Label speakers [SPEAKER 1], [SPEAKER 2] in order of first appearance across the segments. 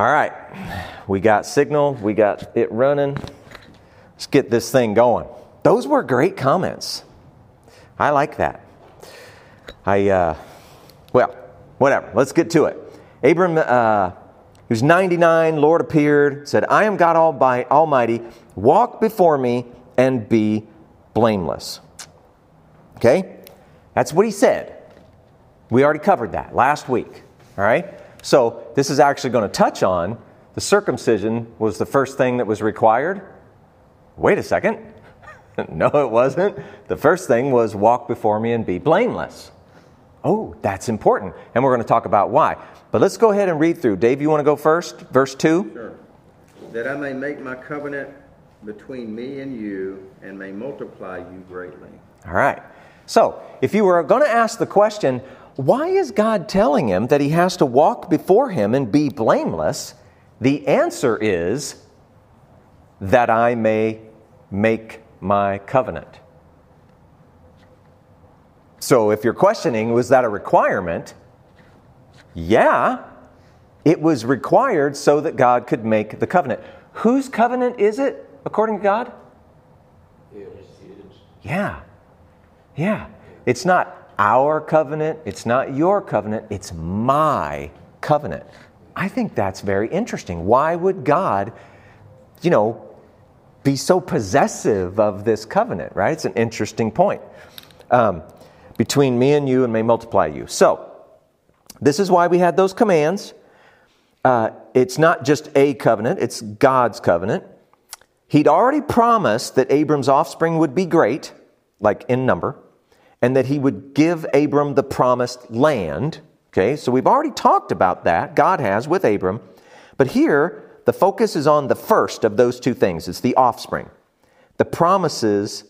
[SPEAKER 1] All right, we got signal, we got it running. Let's get this thing going. Those were great comments. I like that. I, uh, well, whatever. Let's get to it. Abram, uh, who's 99, Lord appeared, said, I am God Almighty. Walk before me and be blameless. Okay? That's what he said. We already covered that last week. All right? So, this is actually going to touch on the circumcision was the first thing that was required. Wait a second. no, it wasn't. The first thing was walk before me and be blameless. Oh, that's important. And we're going to talk about why. But let's go ahead and read through. Dave, you want to go first? Verse 2?
[SPEAKER 2] Sure. That I may make my covenant between me and you and may multiply you greatly.
[SPEAKER 1] All right. So, if you were going to ask the question, why is God telling him that he has to walk before him and be blameless? The answer is that I may make my covenant. So, if you're questioning, was that a requirement? Yeah, it was required so that God could make the covenant. Whose covenant is it, according to God? Yeah, yeah. It's not our covenant, it's not your covenant, it's my covenant. I think that's very interesting. Why would God, you know, be so possessive of this covenant, right? It's an interesting point. Um, between me and you and may multiply you. So, this is why we had those commands. Uh, it's not just a covenant, it's God's covenant. He'd already promised that Abram's offspring would be great, like in number, and that he would give Abram the promised land. Okay, so we've already talked about that, God has with Abram. But here, the focus is on the first of those two things it's the offspring. The promises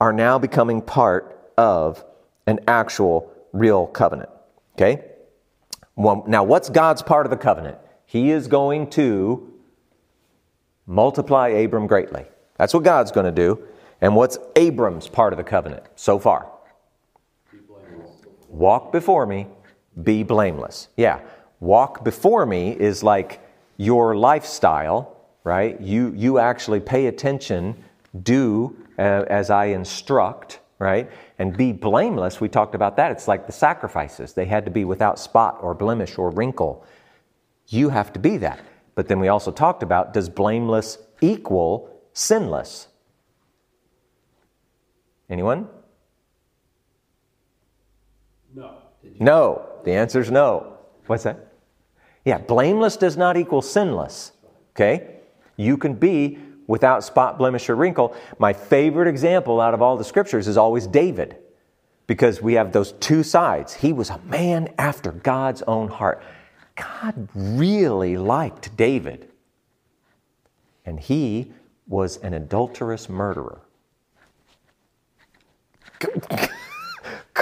[SPEAKER 1] are now becoming part of an actual, real covenant. Okay? Well, now, what's God's part of the covenant? He is going to multiply Abram greatly. That's what God's going to do. And what's Abram's part of the covenant so far? Walk before me, be blameless. Yeah, walk before me is like your lifestyle, right? You, you actually pay attention, do uh, as I instruct, right? And be blameless, we talked about that. It's like the sacrifices. They had to be without spot or blemish or wrinkle. You have to be that. But then we also talked about does blameless equal sinless? Anyone?
[SPEAKER 3] No.
[SPEAKER 1] No. The answer is no. What's that? Yeah, blameless does not equal sinless. Okay? You can be without spot, blemish, or wrinkle. My favorite example out of all the scriptures is always David, because we have those two sides. He was a man after God's own heart. God really liked David, and he was an adulterous murderer.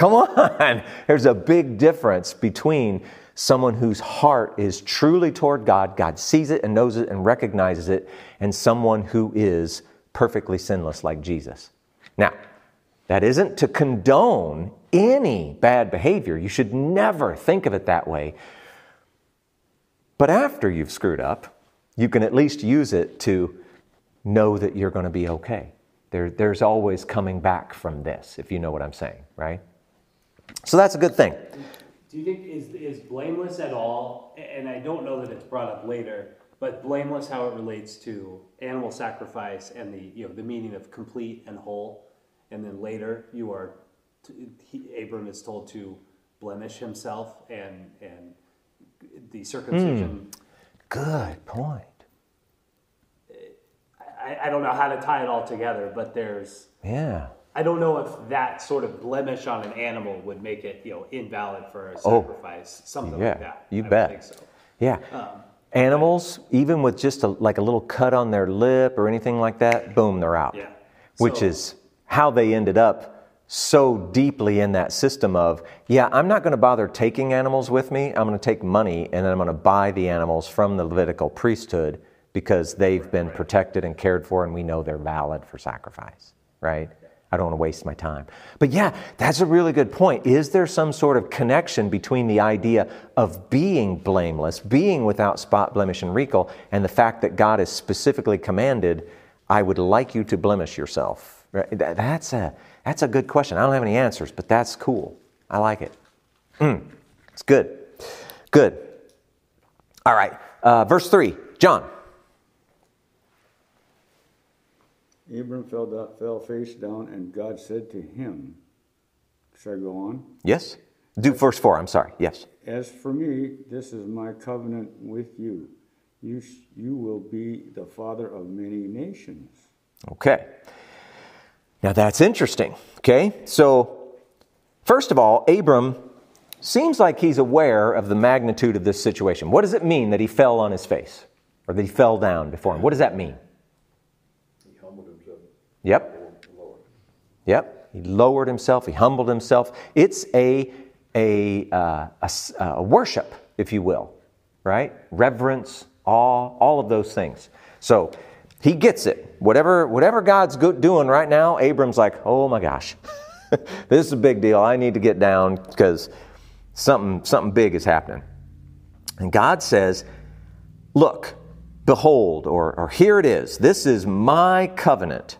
[SPEAKER 1] Come on, there's a big difference between someone whose heart is truly toward God, God sees it and knows it and recognizes it, and someone who is perfectly sinless like Jesus. Now, that isn't to condone any bad behavior. You should never think of it that way. But after you've screwed up, you can at least use it to know that you're going to be okay. There, there's always coming back from this, if you know what I'm saying, right? So that's a good thing.
[SPEAKER 3] Do you think is is blameless at all? And I don't know that it's brought up later, but blameless how it relates to animal sacrifice and the you know the meaning of complete and whole, and then later you are, he, Abram is told to blemish himself and and the circumcision.
[SPEAKER 1] Mm, good point.
[SPEAKER 3] I, I don't know how to tie it all together, but there's
[SPEAKER 1] yeah
[SPEAKER 3] I don't know if that sort of blemish on an animal would make it, you know, invalid for a oh, sacrifice, oh, something
[SPEAKER 1] yeah,
[SPEAKER 3] like that.
[SPEAKER 1] You I bet. So. Yeah. Um, Animals, even with just a, like a little cut on their lip or anything like that, boom, they're out.
[SPEAKER 3] Yeah.
[SPEAKER 1] Which so, is how they ended up so deeply in that system of, yeah, I'm not going to bother taking animals with me. I'm going to take money and then I'm going to buy the animals from the Levitical priesthood because they've been protected and cared for and we know they're valid for sacrifice, right? I don't want to waste my time. But yeah, that's a really good point. Is there some sort of connection between the idea of being blameless, being without spot, blemish, and wrinkle, and the fact that God has specifically commanded, I would like you to blemish yourself? That's a, that's a good question. I don't have any answers, but that's cool. I like it. Mm, it's good. Good. All right. Uh, verse 3, John.
[SPEAKER 4] Abram fell, down, fell face down, and God said to him, Should I go on?
[SPEAKER 1] Yes. Do verse 4, I'm sorry. Yes.
[SPEAKER 4] As for me, this is my covenant with you. You, you will be the father of many nations.
[SPEAKER 1] Okay. Now that's interesting. Okay. So, first of all, Abram seems like he's aware of the magnitude of this situation. What does it mean that he fell on his face or that he fell down before him? What does that mean? Yep. Yep. He lowered himself. He humbled himself. It's a, a, uh, a, a, worship, if you will, right? Reverence, awe, all of those things. So he gets it. Whatever, whatever God's doing right now, Abram's like, oh my gosh, this is a big deal. I need to get down because something, something big is happening. And God says, look, behold, or, or here it is. This is my covenant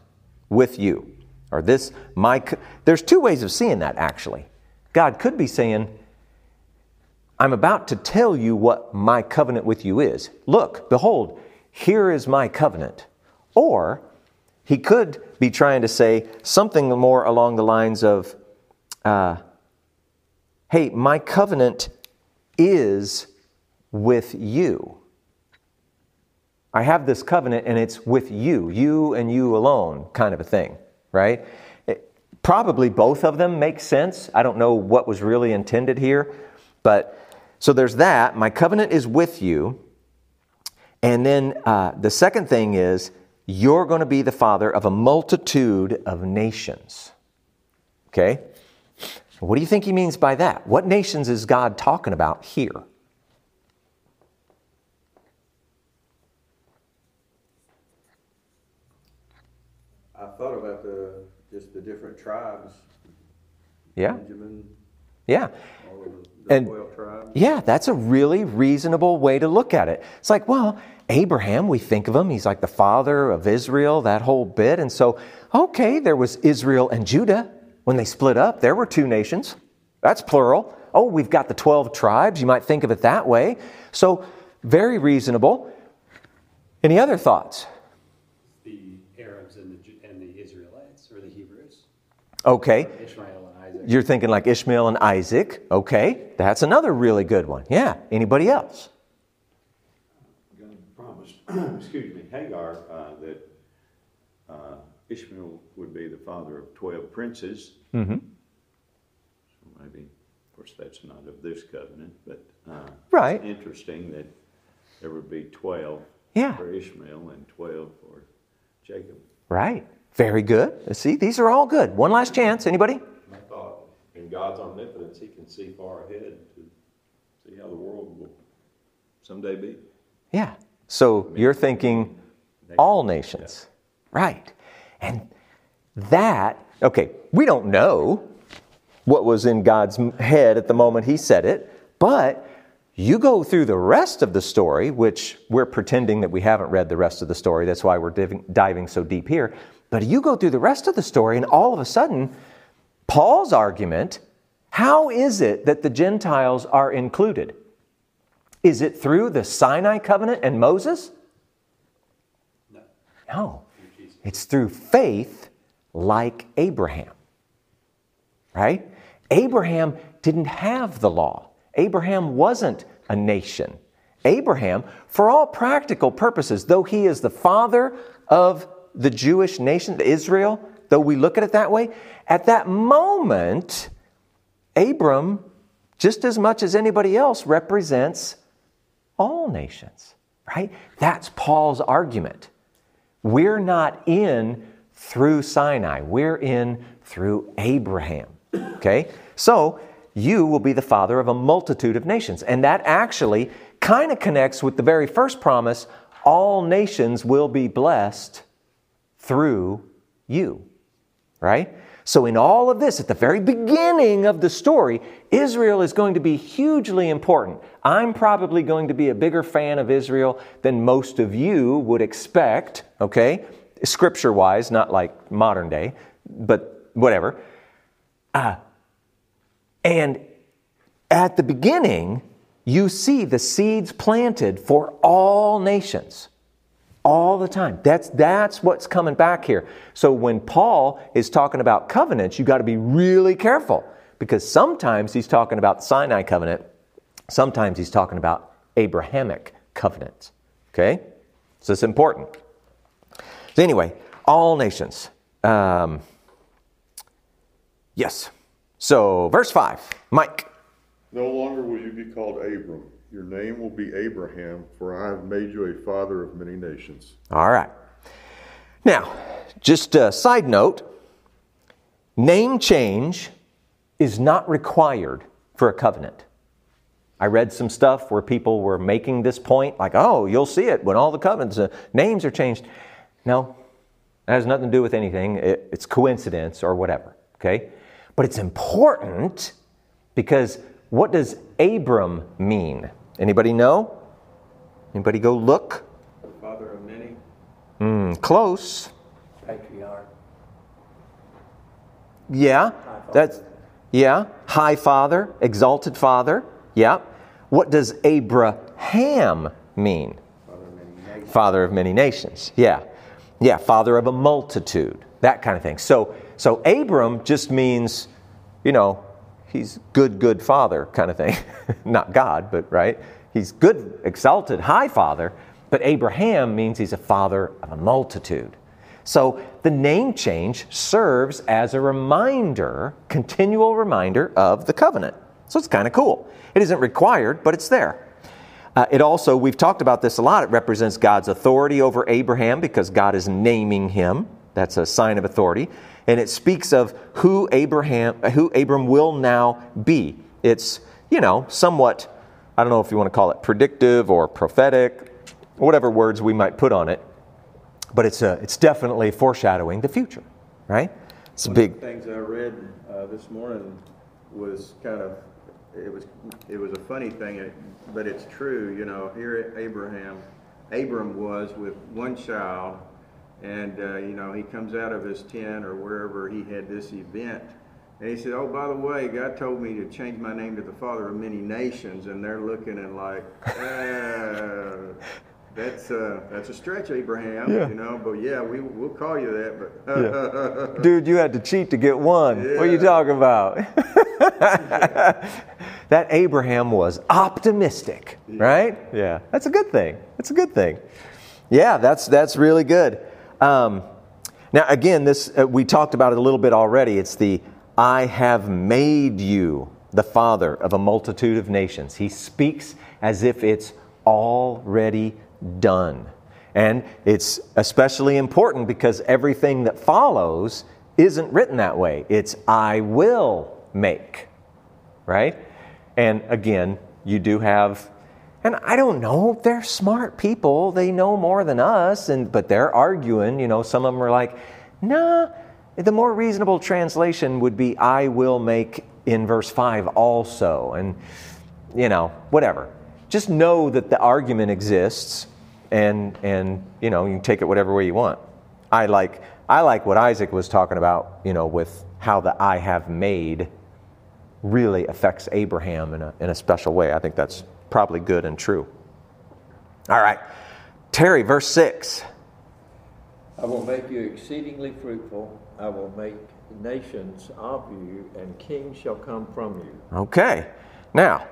[SPEAKER 1] with you. Or this, my, there's two ways of seeing that actually. God could be saying, I'm about to tell you what my covenant with you is. Look, behold, here is my covenant. Or he could be trying to say something more along the lines of, uh, hey, my covenant is with you. I have this covenant and it's with you, you and you alone, kind of a thing, right? It, probably both of them make sense. I don't know what was really intended here, but so there's that. My covenant is with you. And then uh, the second thing is, you're going to be the father of a multitude of nations. Okay? What do you think he means by that? What nations is God talking about here?
[SPEAKER 2] thought about the, just the different tribes.
[SPEAKER 1] Yeah.
[SPEAKER 2] Benjamin,
[SPEAKER 1] Yeah.
[SPEAKER 2] the- the
[SPEAKER 1] And- Yeah, that's a really reasonable way to look at it. It's like, well, Abraham, we think of him, he's like the father of Israel, that whole bit. And so, okay, there was Israel and Judah. When they split up, there were two nations. That's plural. Oh, we've got the 12 tribes. You might think of it that way. So, very reasonable. Any other thoughts?
[SPEAKER 3] The Arabs and the, Ju- and the Israelites, or the Hebrews,
[SPEAKER 1] Okay.
[SPEAKER 3] Ishmael and Isaac.
[SPEAKER 1] You're thinking like Ishmael and Isaac. Okay. That's another really good one. Yeah. Anybody else?
[SPEAKER 5] God promised, excuse me, Hagar, uh, that uh, Ishmael would be the father of 12 princes.
[SPEAKER 1] Mm-hmm.
[SPEAKER 5] So maybe, of course, that's not of this covenant, but uh,
[SPEAKER 1] Right.
[SPEAKER 5] it's interesting that there would be 12
[SPEAKER 1] Yeah.
[SPEAKER 5] for Ishmael and 12 for Jacob.
[SPEAKER 1] Right. Very good. See, these are all good. One last chance. Anybody?
[SPEAKER 6] I thought, in God's omnipotence, He can see far ahead to see how the world will someday be.
[SPEAKER 1] Yeah. So you're thinking all nations. Right. And that, okay, we don't know what was in God's head at the moment he said it, but you go through the rest of the story, which we're pretending that we haven't read the rest of the story. That's why we're diving, diving so deep here. But you go through the rest of the story, and all of a sudden, Paul's argument how is it that the Gentiles are included? Is it through the Sinai covenant and Moses?
[SPEAKER 3] No.
[SPEAKER 1] No. It's through faith like Abraham. Right? Abraham didn't have the law. Abraham wasn't a nation. Abraham, for all practical purposes, though he is the father of the Jewish nation, Israel, though we look at it that way, at that moment, Abram, just as much as anybody else, represents all nations, right? That's Paul's argument. We're not in through Sinai, we're in through Abraham, okay? So you will be the father of a multitude of nations. And that actually kind of connects with the very first promise all nations will be blessed through you. right? So, in all of this, at the very beginning of the story, Israel is going to be hugely important. I'm probably going to be a bigger fan of Israel than most of you would expect, okay? Scripture wise, not like modern day, but whatever. Uh, and at the beginning, you see the seeds planted for all nations all the time. That's, that's what's coming back here. So when Paul is talking about covenants, you got to be really careful because sometimes he's talking about the Sinai covenant, sometimes he's talking about Abrahamic covenants. Okay? So it's important. So, anyway, all nations. Um, yes. So, verse 5, Mike.
[SPEAKER 7] No longer will you be called Abram. Your name will be Abraham, for I have made you a father of many nations.
[SPEAKER 1] All right. Now, just a side note name change is not required for a covenant. I read some stuff where people were making this point, like, oh, you'll see it when all the covenants, uh, names are changed. No, that has nothing to do with anything. It, it's coincidence or whatever, okay? But it's important because what does Abram mean? Anybody know? Anybody go look?
[SPEAKER 2] Father of many.
[SPEAKER 1] Mm, close.
[SPEAKER 8] Patriarch.
[SPEAKER 1] Yeah, that's yeah. High Father, exalted Father. Yeah. What does Abraham mean? Father of many nations. Yeah. Yeah, father of a multitude. That kind of thing. So so Abram just means, you know, he's good, good father kind of thing. Not God, but right? He's good, exalted, high father, but Abraham means he's a father of a multitude. So the name change serves as a reminder, continual reminder of the covenant. So it's kind of cool. It isn't required, but it's there. Uh, it also, we've talked about this a lot, it represents God's authority over Abraham because God is naming him. That's a sign of authority. And it speaks of who Abraham, who Abram will now be. It's, you know, somewhat, I don't know if you want to call it predictive or prophetic, whatever words we might put on it, but it's, a, it's definitely foreshadowing the future, right? It's a
[SPEAKER 2] One
[SPEAKER 1] big,
[SPEAKER 2] of the things I read uh, this morning was kind of, it was, it was a funny thing, but it's true, you know, here Abraham, Abram was with one child, and, uh, you know, he comes out of his tent or wherever he had this event, and he said, oh, by the way, God told me to change my name to the father of many nations, and they're looking and like, uh, that's, uh, that's a stretch, Abraham,
[SPEAKER 1] Yeah.
[SPEAKER 2] you know, but yeah, we, we'll call you that, but.
[SPEAKER 1] dude, you had to cheat to get one. What are you talking about? that Abraham was optimistic, right? Yeah, that's a good thing. That's a good thing. Yeah, that's that's really good. Um, now, again, this uh, we talked about it a little bit already. It's the "I have made you the father of a multitude of nations." He speaks as if it's already done, and it's especially important because everything that follows isn't written that way. It's "I will make." right? And again, you do have, and I don't know, they're smart people. They know more than us, and but they're arguing. You know, some of them are like, nah. The more reasonable translation would be, "I will make" in verse five also, and you know, whatever. Just know that the argument exists, and and you know, you can take it whatever way you want. I like I like what Isaac was talking about. You know, with how the "I have made." really affects Abraham in a, in a special way. I think that's probably good and true. All right. Terry, verse 6.
[SPEAKER 8] I will make you exceedingly fruitful. I will make nations of you, and kings shall come from you.
[SPEAKER 1] Okay. Now,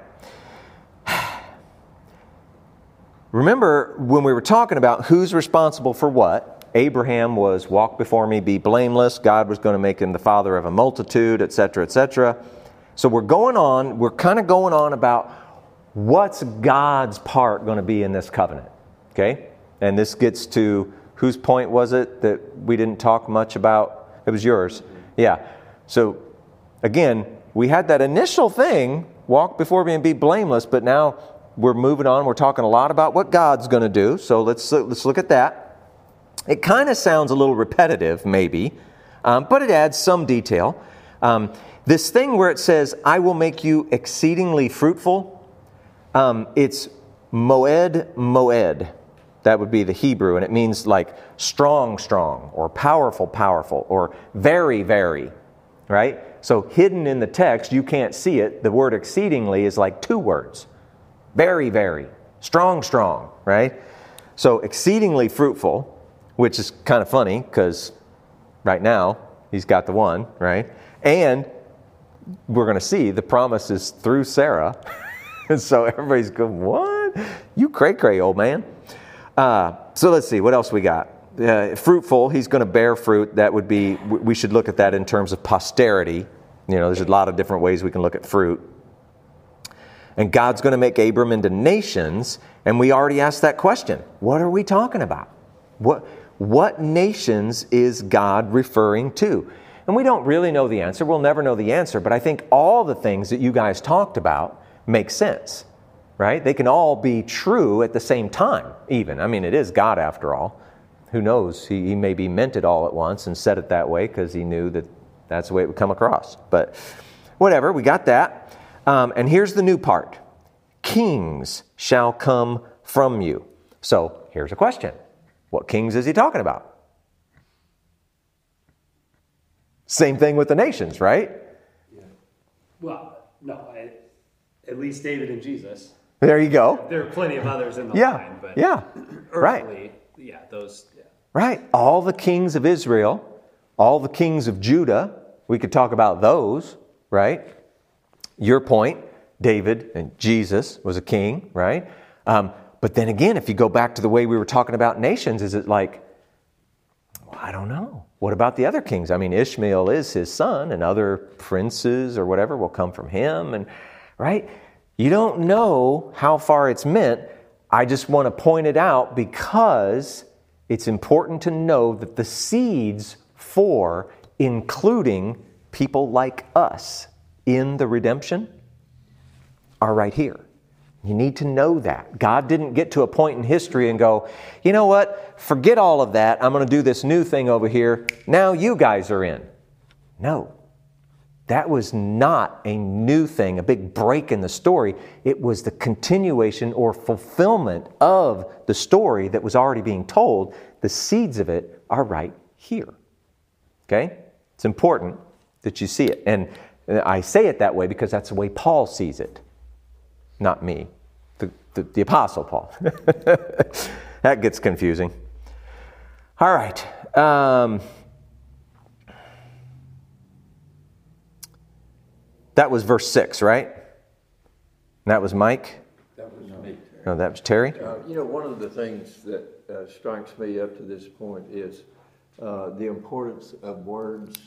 [SPEAKER 1] remember when we were talking about who's responsible for what? Abraham was walk before me, be blameless. God was going to make him the father of a multitude, etc., etc. So we're going on, we're kind of going on about what's God's part going to be in this covenant. Okay? And this gets to whose point was it that we didn't talk much about? It was yours. Yeah. So again, we had that initial thing walk before me and be blameless, but now we're moving on. We're talking a lot about what God's going to do. So let's, let's look at that. It kind of sounds a little repetitive, maybe, um, but it adds some detail. Um, this thing where it says, I will make you exceedingly fruitful, um, it's moed moed. That would be the Hebrew, and it means like strong, strong, or powerful, powerful, or very, very, right? So hidden in the text, you can't see it. The word exceedingly is like two words very, very, strong, strong, right? So exceedingly fruitful, which is kind of funny because right now he's got the one, right? And we're going to see the promise is through Sarah. and so everybody's going, What? You cray cray, old man. Uh, so let's see, what else we got? Uh, fruitful, he's going to bear fruit. That would be, we should look at that in terms of posterity. You know, there's a lot of different ways we can look at fruit. And God's going to make Abram into nations. And we already asked that question. What are we talking about? What, what nations is God referring to? And we don't really know the answer. We'll never know the answer, but I think all the things that you guys talked about make sense, right? They can all be true at the same time, even. I mean, it is God after all. Who knows? He, he maybe meant it all at once and said it that way because he knew that that's the way it would come across. But whatever, we got that. Um, and here's the new part Kings shall come from you. So here's a question What kings is he talking about? Same thing with the nations, right?
[SPEAKER 3] Well, no, at least David and Jesus.
[SPEAKER 1] There you go.
[SPEAKER 3] There are plenty of others in the
[SPEAKER 1] Yeah.
[SPEAKER 3] line, but
[SPEAKER 1] Yeah. Right.
[SPEAKER 3] yeah, those. Yeah.
[SPEAKER 1] Right. All the kings of Israel, all the kings of Judah, we could talk about those, right? Your point, David and Jesus was a king, right? Um, but then again, if you go back to the way we were talking about nations, is it like, well, I don't know. What about the other kings? I mean, Ishmael is his son, and other princes or whatever will come from him, and right? You don't know how far it's meant. I just want to point it out because it's important to know that the seeds for including people like us in the redemption are right here. You need to know that. God didn't get to a point in history and go, you know what, forget all of that. I'm going to do this new thing over here. Now you guys are in. No. That was not a new thing, a big break in the story. It was the continuation or fulfillment of the story that was already being told. The seeds of it are right here. Okay? It's important that you see it. And I say it that way because that's the way Paul sees it not me, the, the, the Apostle Paul. that gets confusing. All right. Um, that was verse 6, right? That was Mike?
[SPEAKER 8] That was me.
[SPEAKER 1] No, that was Terry?
[SPEAKER 8] Uh, You know, one of the things that uh, strikes me up to this point is uh, the importance of words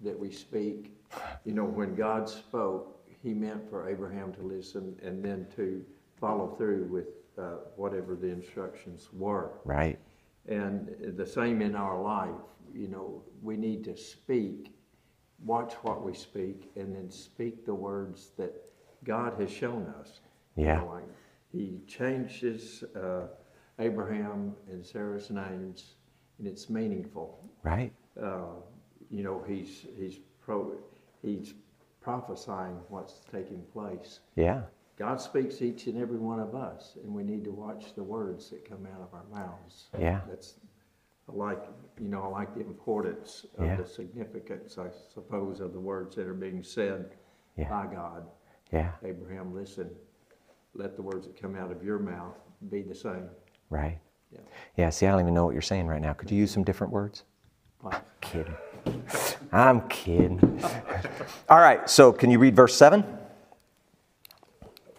[SPEAKER 8] that we speak. You know, when God spoke, he meant for Abraham to listen and then to follow through with uh, whatever the instructions were.
[SPEAKER 1] Right.
[SPEAKER 8] And the same in our life, you know, we need to speak, watch what we speak, and then speak the words that God has shown us. You
[SPEAKER 1] Yeah.
[SPEAKER 8] know, like he changes uh, Abraham and Sarah's names, and it's meaningful.
[SPEAKER 1] Right.
[SPEAKER 8] Uh, you know, he's he's pro, he's prophesying what's taking place.
[SPEAKER 1] Yeah.
[SPEAKER 8] God speaks each and every one of us, and we need to watch the words that come out of our mouths.
[SPEAKER 1] Yeah.
[SPEAKER 8] That's I like you know I like the importance of
[SPEAKER 1] Yeah.
[SPEAKER 8] the significance, I suppose, of the words that are being said
[SPEAKER 1] Yeah.
[SPEAKER 8] by God.
[SPEAKER 1] Yeah.
[SPEAKER 8] Abraham, listen. Let the words that come out of your mouth be the same.
[SPEAKER 1] Right.
[SPEAKER 8] Yeah.
[SPEAKER 1] Yeah, see, I don't even know what you're saying right now. Could you use some different words?
[SPEAKER 8] Like,
[SPEAKER 1] Kidding. I'm kidding. All right, so can you read verse 7?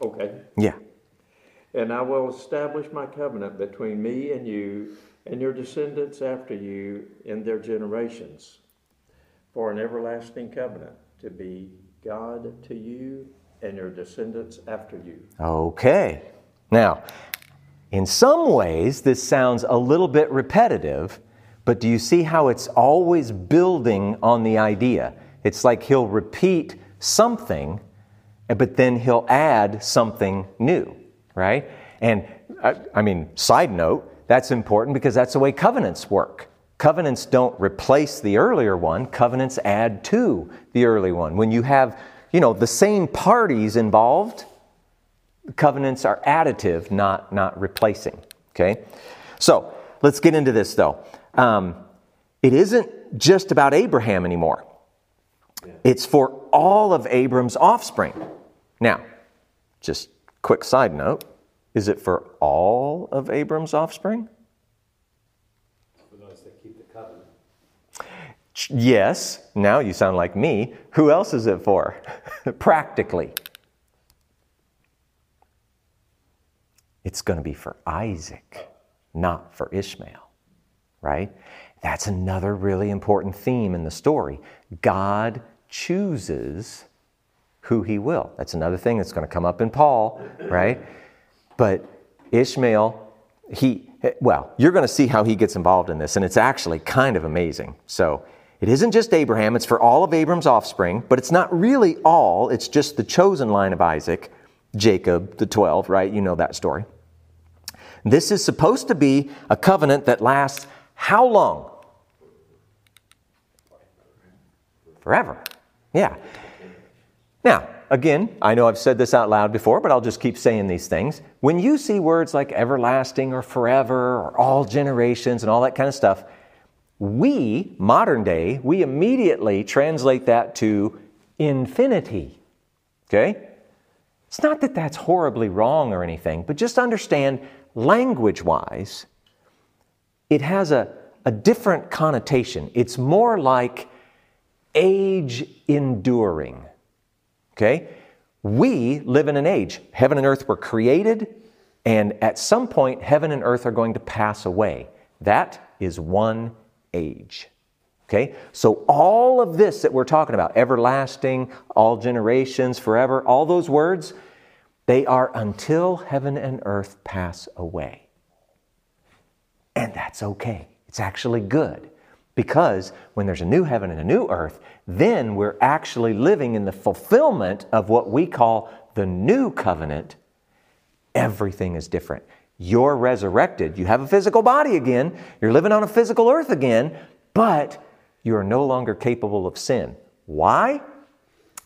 [SPEAKER 8] okay.
[SPEAKER 1] Yeah.
[SPEAKER 8] And I will establish my covenant between me and you and your descendants after you in their generations for an everlasting covenant to be God to you and your descendants after you.
[SPEAKER 1] Okay. Now, in some ways, this sounds a little bit repetitive, but do you see how it's always building on the idea? It's like he'll repeat something, but then he'll add something new, right? And I, I mean, side note, that's important because that's the way covenants work. Covenants don't replace the earlier one, covenants add to the early one. When you have, you know, the same parties involved, covenants are additive, not, not replacing. Okay? So let's get into this though. Um, it isn't just about Abraham anymore, it's for all of Abram's offspring. Now, just quick side note is it for all of Abram's offspring?
[SPEAKER 3] For those that keep the covenant.
[SPEAKER 1] Yes, now you sound like me. Who else is it for? Practically. It's going to be for Isaac, not for Ishmael, right? That's another really important theme in the story. God chooses who he will. That's another thing that's going to come up in Paul, right? But Ishmael, he, well, you're going to see how he gets involved in this, and it's actually kind of amazing. So it isn't just Abraham, it's for all of Abram's offspring, but it's not really all, it's just the chosen line of Isaac, Jacob, the 12, right? You know that story. This is supposed to be a covenant that lasts how long? Forever. Yeah. Now, again, I know I've said this out loud before, but I'll just keep saying these things. When you see words like everlasting or forever or all generations and all that kind of stuff, we, modern day, we immediately translate that to infinity. Okay? It's not that that's horribly wrong or anything, but just understand language wise, it has a, a different connotation. It's more like age enduring. Okay? We live in an age. Heaven and earth were created, and at some point, heaven and earth are going to pass away. That is one age. Okay? So, all of this that we're talking about, everlasting, all generations, forever, all those words, they are until heaven and earth pass away. And that's okay. It's actually good. Because when there's a new heaven and a new earth, then we're actually living in the fulfillment of what we call the new covenant. Everything is different. You're resurrected. You have a physical body again. You're living on a physical earth again, but you are no longer capable of sin. Why?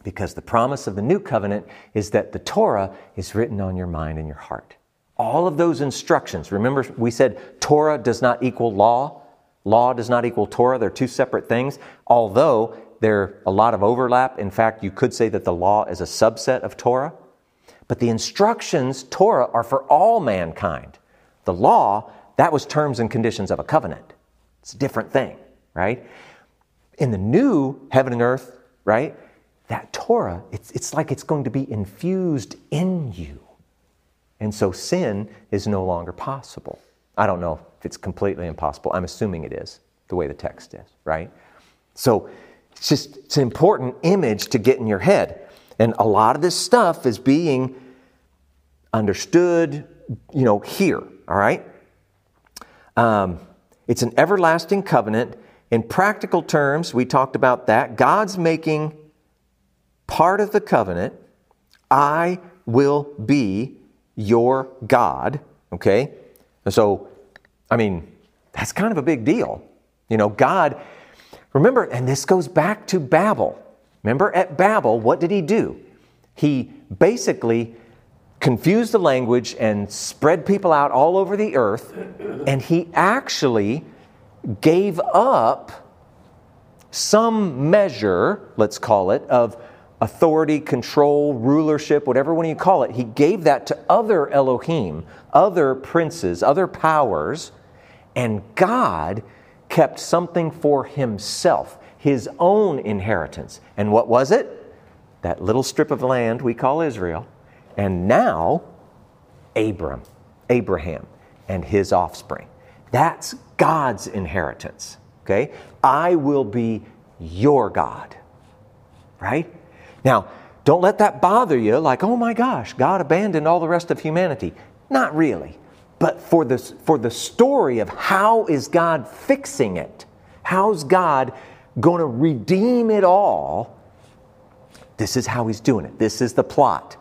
[SPEAKER 1] Because the promise of the new covenant is that the Torah is written on your mind and your heart. All of those instructions, remember we said Torah does not equal law? Law does not equal Torah. They're two separate things, although there are a lot of overlap. In fact, you could say that the law is a subset of Torah. But the instructions, Torah, are for all mankind. The law, that was terms and conditions of a covenant. It's a different thing, right? In the new heaven and earth, right? That Torah, it's, it's like it's going to be infused in you. And so sin is no longer possible. I don't know if it's completely impossible. I'm assuming it is, the way the text is, right? So it's just it's an important image to get in your head. And a lot of this stuff is being understood, you know, here, all right? Um, it's an everlasting covenant. In practical terms, we talked about that. God's making part of the covenant, I will be your God, okay? And so, I mean, that's kind of a big deal. You know, God, remember, and this goes back to Babel. Remember at Babel, what did he do? He basically confused the language and spread people out all over the earth, and he actually gave up some measure, let's call it, of authority, control, rulership, whatever one you call it. He gave that to other Elohim, other princes, other powers, and God kept something for himself, his own inheritance. And what was it? That little strip of land we call Israel. And now, Abram, Abraham, and his offspring. That's God's inheritance. Okay? I will be your God. Right? Now, don't let that bother you like, oh my gosh, God abandoned all the rest of humanity. Not really. But for the, for the story of how is God fixing it, how's God going to redeem it all, this is how He's doing it. This is the plot.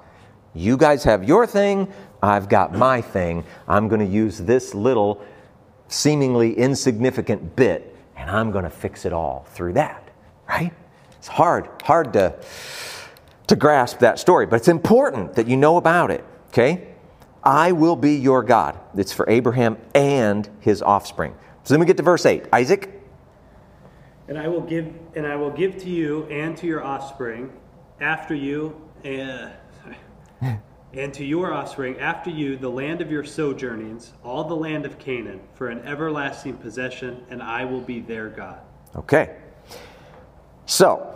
[SPEAKER 1] You guys have your thing, I've got my thing. I'm going to use this little, seemingly insignificant bit and I'm going to fix it all through that, right? It's hard, hard to, to grasp that story, but it's important that you know about it, okay? I will be your God. It's for Abraham and his offspring. So then we get to verse 8. Isaac,
[SPEAKER 3] And I will give and I will give to you and to your offspring after you uh, and to your offspring after you the land of your sojournings, all the land of Canaan, for an everlasting possession, and I will be their God.
[SPEAKER 1] Okay. So,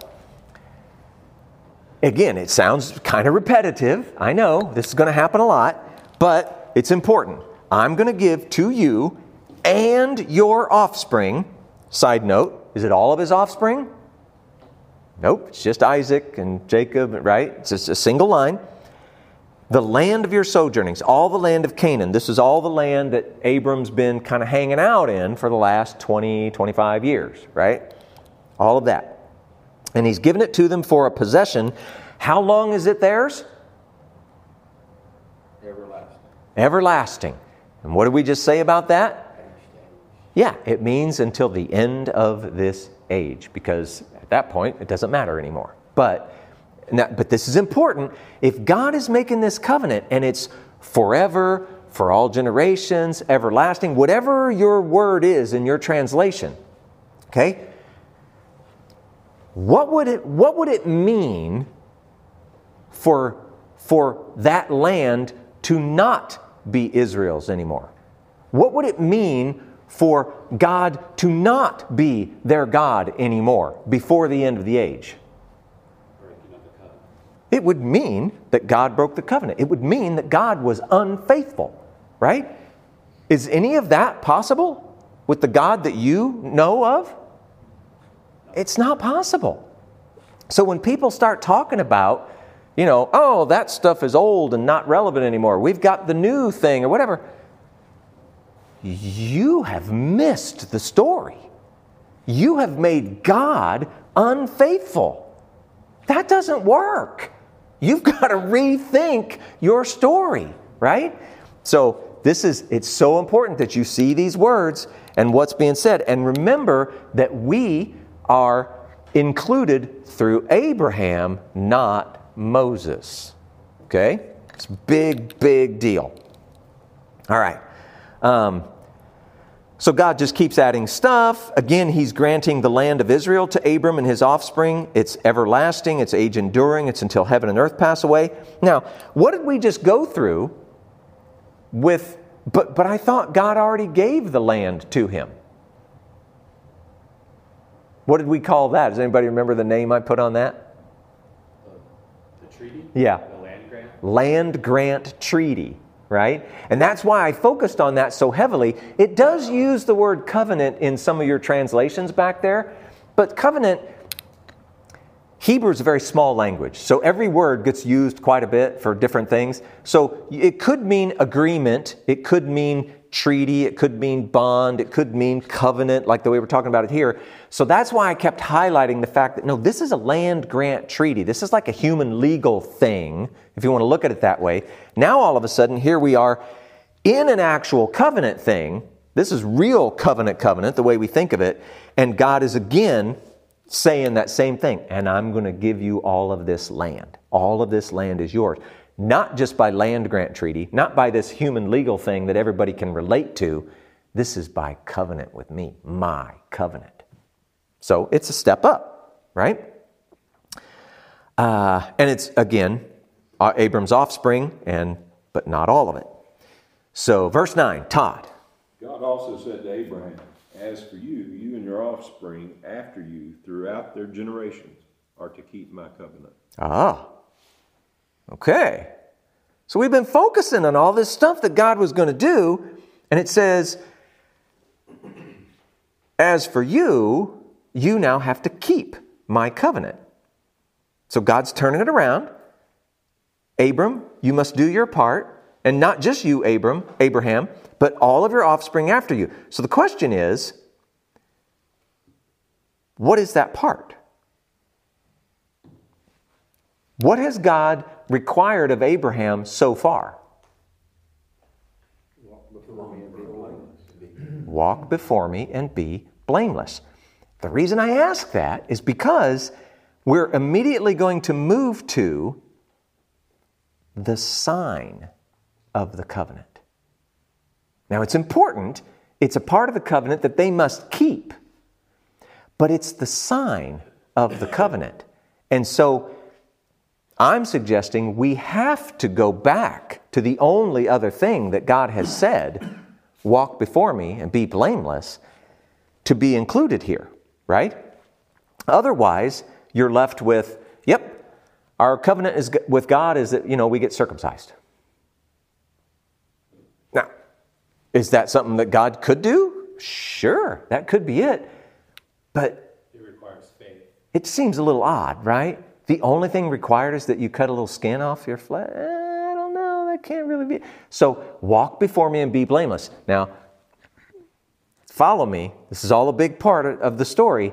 [SPEAKER 1] again, it sounds kind of repetitive. I know this is going to happen a lot, but it's important. I'm going to give to you and your offspring. Side note, is it all of his offspring? Nope, it's just Isaac and Jacob, right? It's just a single line. The land of your sojournings, all the land of Canaan. This is all the land that Abram's been kind of hanging out in for the last 20, 25 years, right? All of that. And he's given it to them for a possession. How long is it theirs?
[SPEAKER 8] Everlasting.
[SPEAKER 1] Everlasting. And what did we just say about that? Yeah, it means until the end of this age, because at that point it doesn't matter anymore. But, now, but this is important. If God is making this covenant and it's forever, for all generations, everlasting, whatever your word is in your translation, okay? What would it, what would it mean for, for that land to not be Israel's anymore? What would it mean for God to not be their God anymore before the end of the age? It would mean that God broke the covenant. It would mean that God was unfaithful, right? Is any of that possible with the God that you know of? It's not possible. So when people start talking about, you know, oh, that stuff is old and not relevant anymore, we've got the new thing or whatever, you have missed the story. You have made God unfaithful. That doesn't work. You've got to rethink your story, right? So this is it's so important that you see these words and what's being said and remember that we are included through Abraham, not Moses. Okay? It's a big, big deal. All right. Um, so God just keeps adding stuff. Again, He's granting the land of Israel to Abram and his offspring. It's everlasting, it's age enduring, it's until heaven and earth pass away. Now, what did we just go through with, but, but I thought God already gave the land to him. What did we call that? Does anybody remember the name I put on that?
[SPEAKER 3] The treaty?
[SPEAKER 1] Yeah.
[SPEAKER 3] The land grant?
[SPEAKER 1] land grant treaty, right? And that's why I focused on that so heavily. It does use the word covenant in some of your translations back there, but covenant, Hebrew is a very small language, so every word gets used quite a bit for different things. So it could mean agreement, it could mean treaty, it could mean bond, it could mean covenant, like the way we're talking about it here. So that's why I kept highlighting the fact that no, this is a land grant treaty. This is like a human legal thing, if you want to look at it that way. Now all of a sudden, here we are in an actual covenant thing. This is real covenant covenant, the way we think of it. And God is again saying that same thing. And I'm going to give you all of this land. All of this land is yours. Not just by land grant treaty, not by this human legal thing that everybody can relate to. This is by covenant with me, my covenant. So it's a step up, right? Uh, and it's, again, uh, Abram's offspring, and but not all of it. So, verse 9, Todd.
[SPEAKER 6] God also said to Abraham, As for you, you and your offspring after you throughout their generations are to keep my covenant.
[SPEAKER 1] Ah, okay. So we've been focusing on all this stuff that God was going to do, and it says, As for you, you now have to keep my covenant. So God's turning it around. Abram, you must do your part, and not just you, Abram, Abraham, but all of your offspring after you. So the question is, what is that part? What has God required of Abraham so far? Walk before me and be blameless. The reason I ask that is because we're immediately going to move to the sign of the covenant. Now, it's important, it's a part of the covenant that they must keep, but it's the sign of the covenant. And so I'm suggesting we have to go back to the only other thing that God has said walk before me and be blameless to be included here, right? Otherwise, you're left with, yep, our covenant is with God is that, you know, we get circumcised. Now, is that something that God could do? Sure, that could be it. But
[SPEAKER 3] It requires faith.
[SPEAKER 1] it seems a little odd, right? The only thing required is that you cut a little skin off your flesh. I don't know, that can't really be. So walk before me and be blameless. Now, follow me. This is all a big part of the story.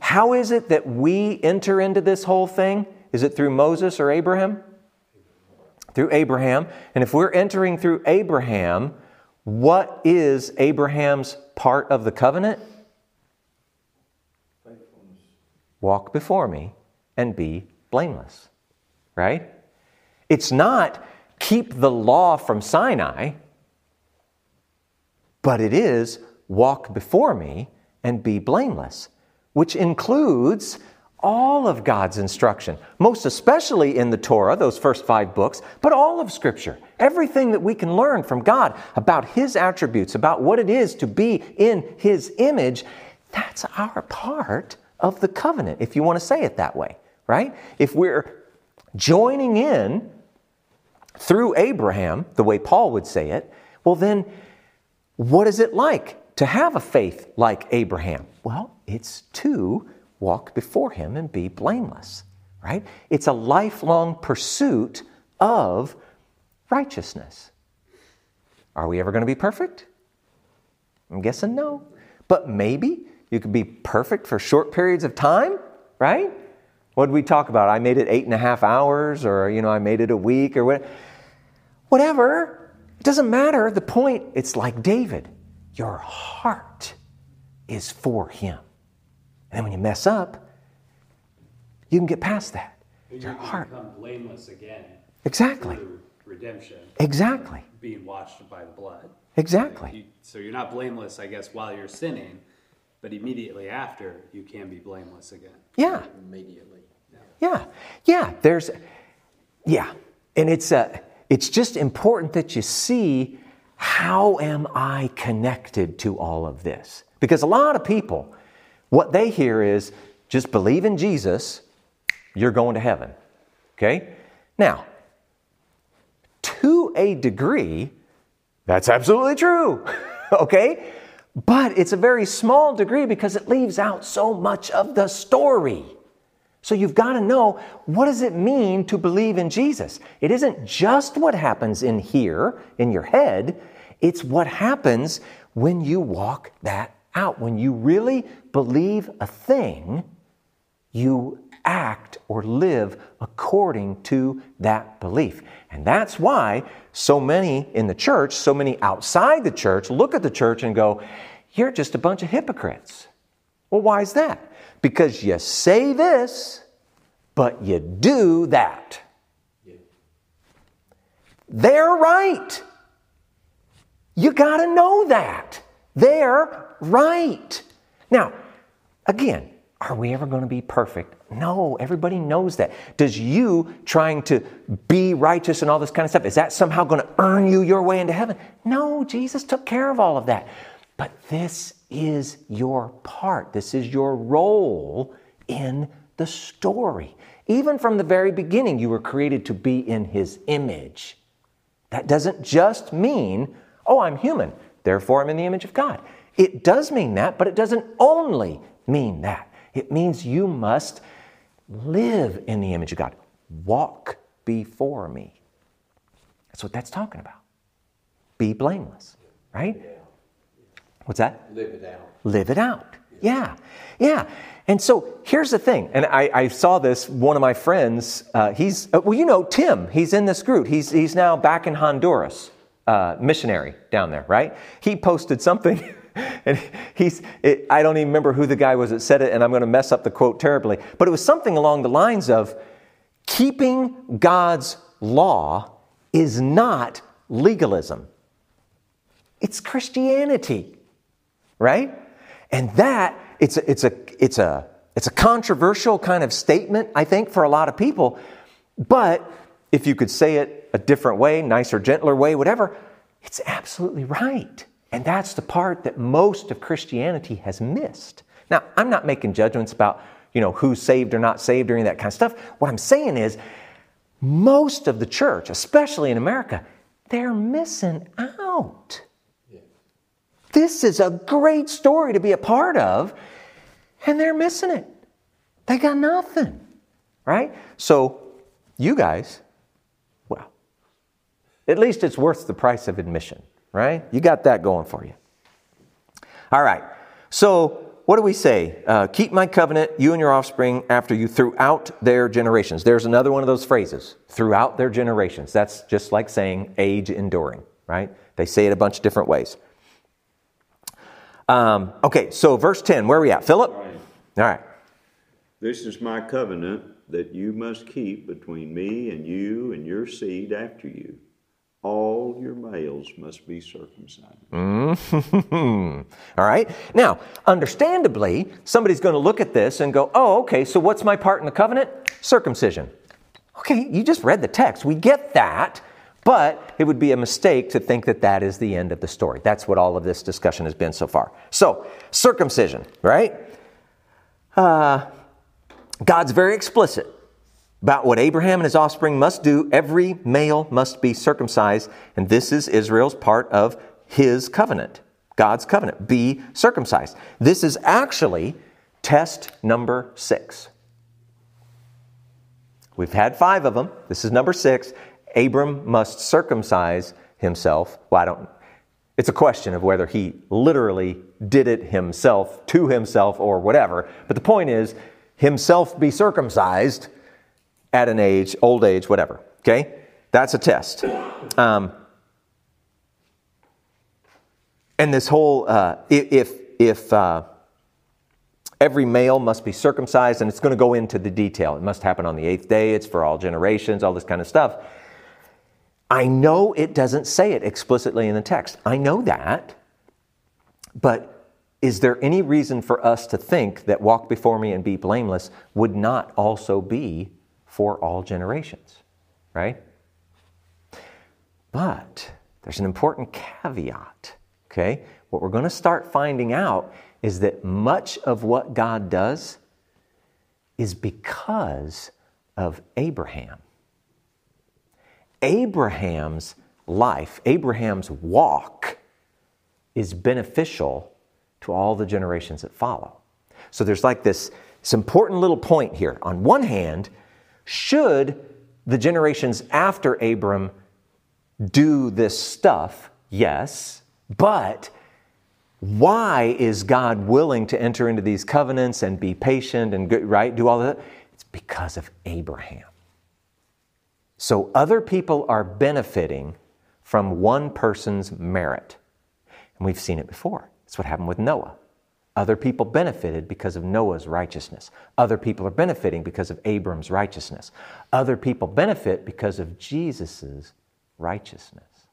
[SPEAKER 1] How is it that we enter into this whole thing? Is it through Moses or Abraham? Through Abraham. And if we're entering through Abraham, what is Abraham's part of the covenant? Walk before me and be blameless. Right? It's not keep the law from Sinai, but it is walk before me and be blameless, which includes all of God's instruction, most especially in the Torah, those first five books, but all of Scripture. Everything that we can learn from God about His attributes, about what it is to be in His image, that's our part of the covenant, if you want to say it that way, right? If we're joining in through Abraham, the way Paul would say it, well, then what is it like to have a faith like Abraham? Well, it's to walk before him and be blameless, right? It's a lifelong pursuit of righteousness. Are we ever going to be perfect? I'm guessing no. But maybe you could be perfect for short periods of time, right? What did we talk about? I made it eight and a half hours, or you know, I made it a week, or what, whatever. It doesn't matter. The point, it's like David. Your heart is for him. And then when you mess up, you can get past that.
[SPEAKER 3] You
[SPEAKER 1] Your
[SPEAKER 3] can
[SPEAKER 1] heart.
[SPEAKER 3] become blameless again
[SPEAKER 1] Exactly.
[SPEAKER 3] redemption, uh,
[SPEAKER 1] Exactly.
[SPEAKER 3] being washed by the blood.
[SPEAKER 1] Exactly.
[SPEAKER 3] You- So you're not blameless, I guess, while you're sinning, but immediately after, you can be blameless again.
[SPEAKER 1] Yeah.
[SPEAKER 8] immediately.
[SPEAKER 1] Yeah, yeah. There's, yeah, and it's uh, it's just important that you see how am I connected to all of this because a lot of people, what they hear is just believe in Jesus, you're going to heaven. Okay, now to a degree, that's absolutely true. okay, but it's a very small degree because it leaves out so much of the story. So you've got to know what does it mean to believe in Jesus? It isn't just what happens in here in your head, it's what happens when you walk that out. When you really believe a thing, you act or live according to that belief. And that's why so many in the church, so many outside the church, look at the church and go, You're just a bunch of hypocrites. Well, why is that? Because you say this, but you do that. They're right. You got to know that. They're right. Now, again, are we ever going to be perfect? No, everybody knows that. Does you trying to be righteous and all this kind of stuff, is that somehow going to earn you your way into heaven? No, Jesus took care of all of that. But this is your part, this is your role in the story. Even from the very beginning, you were created to be in His image. That doesn't just mean, oh, I'm human, therefore I'm in the image of God. It does mean that, but it doesn't only mean that. It means you must live in the image of God, walk before me. That's what that's talking about. Be blameless, right? What's that?
[SPEAKER 8] Live it out.
[SPEAKER 1] live it out. Yeah, yeah. And so here's the thing, and I, I saw this. One of my friends, uh, he's uh, well, you know, Tim. He's in this group. He's he's now back in Honduras, uh, missionary down there, right? He posted something. and he's, it, I don't even remember who the guy was that said it, and I'm going to mess up the quote terribly, but it was something along the lines of keeping God's law is not legalism, it's Christianity, right? And that, it's a, it's a, it's a, it's a controversial kind of statement, I think, for a lot of people. But if you could say it a different way, nicer, gentler way, whatever, it's absolutely right. And that's the part that most of Christianity has missed. Now, I'm not making judgments about, you know, who's saved or not saved or any of that kind of stuff. What I'm saying is, most of the church, especially in America, they're missing out. This is a great story to be a part of, and they're missing it. They got nothing, right? So, you guys, well, at least it's worth the price of admission, right? You got that going for you. All right. So, what do we say? Uh, keep my covenant, you and your offspring after you, throughout their generations. There's another one of those phrases, throughout their generations. That's just like saying age enduring, right? They say it a bunch of different ways. Um, okay, so verse 10, where are we at? Philip? All right.
[SPEAKER 5] This is my covenant that you must keep between me and you and your seed after you. All your males must be circumcised.
[SPEAKER 1] Mm-hmm. All right. Now, understandably, somebody's going to look at this and go, oh, okay, so what's my part in the covenant? Circumcision. Okay, you just read the text. We get that. But it would be a mistake to think that that is the end of the story. That's what all of this discussion has been so far. So, circumcision, right? Uh, God's very explicit about what Abraham and his offspring must do. Every male must be circumcised, and this is Israel's part of his covenant, God's covenant. Be circumcised. This is actually test number six. We've had five of them. This is number six. Abram must circumcise himself. Well, I don't, it's a question of whether he literally did it himself to himself or whatever. But the point is, himself be circumcised at an age, old age, whatever. Okay? That's a test. Um, and this whole, uh, if, if uh, every male must be circumcised, and it's going to go into the detail. It must happen on the eighth day, it's for all generations, all this kind of stuff. I know it doesn't say it explicitly in the text. I know that. But is there any reason for us to think that walk before me and be blameless would not also be for all generations? Right? But there's an important caveat. Okay? What we're going to start finding out is that much of what God does is because of Abraham. Abraham's life, Abraham's walk, is beneficial to all the generations that follow. So there's like this, this important little point here. On one hand, should the generations after Abram do this stuff? Yes. But why is God willing to enter into these covenants and be patient and right do all that? It's because of Abraham. So other people are benefiting from one person's merit. And we've seen it before. That's what happened with Noah. Other people benefited because of Noah's righteousness. Other people are benefiting because of Abram's righteousness. Other people benefit because of Jesus' righteousness.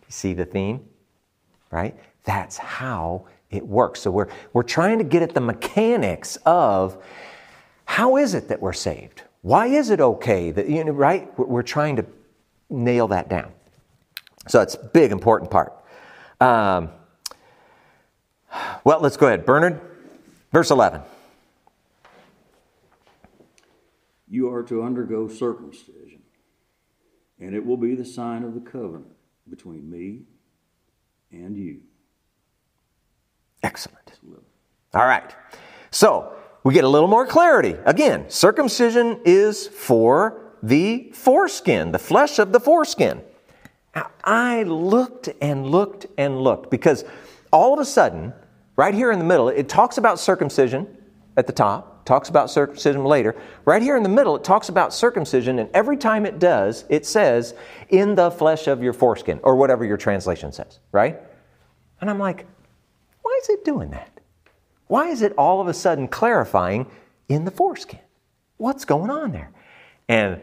[SPEAKER 1] You see the theme? Right? That's how it works. So we're, we're trying to get at the mechanics of how is it that we're saved? Why is it okay that, you know, right? We're trying to nail that down. So it's a big, important part. Um, well, let's go ahead. Bernard, verse 11.
[SPEAKER 4] You are to undergo circumcision, and it will be the sign of the covenant between me and you.
[SPEAKER 1] Excellent. All right. So, we get a little more clarity. Again, circumcision is for the foreskin, the flesh of the foreskin. I looked and looked and looked because all of a sudden, right here in the middle, it talks about circumcision at the top, talks about circumcision later. Right here in the middle, it talks about circumcision, and every time it does, it says, in the flesh of your foreskin, or whatever your translation says, right? And I'm like, why is it doing that? Why is it all of a sudden clarifying in the foreskin? What's going on there? And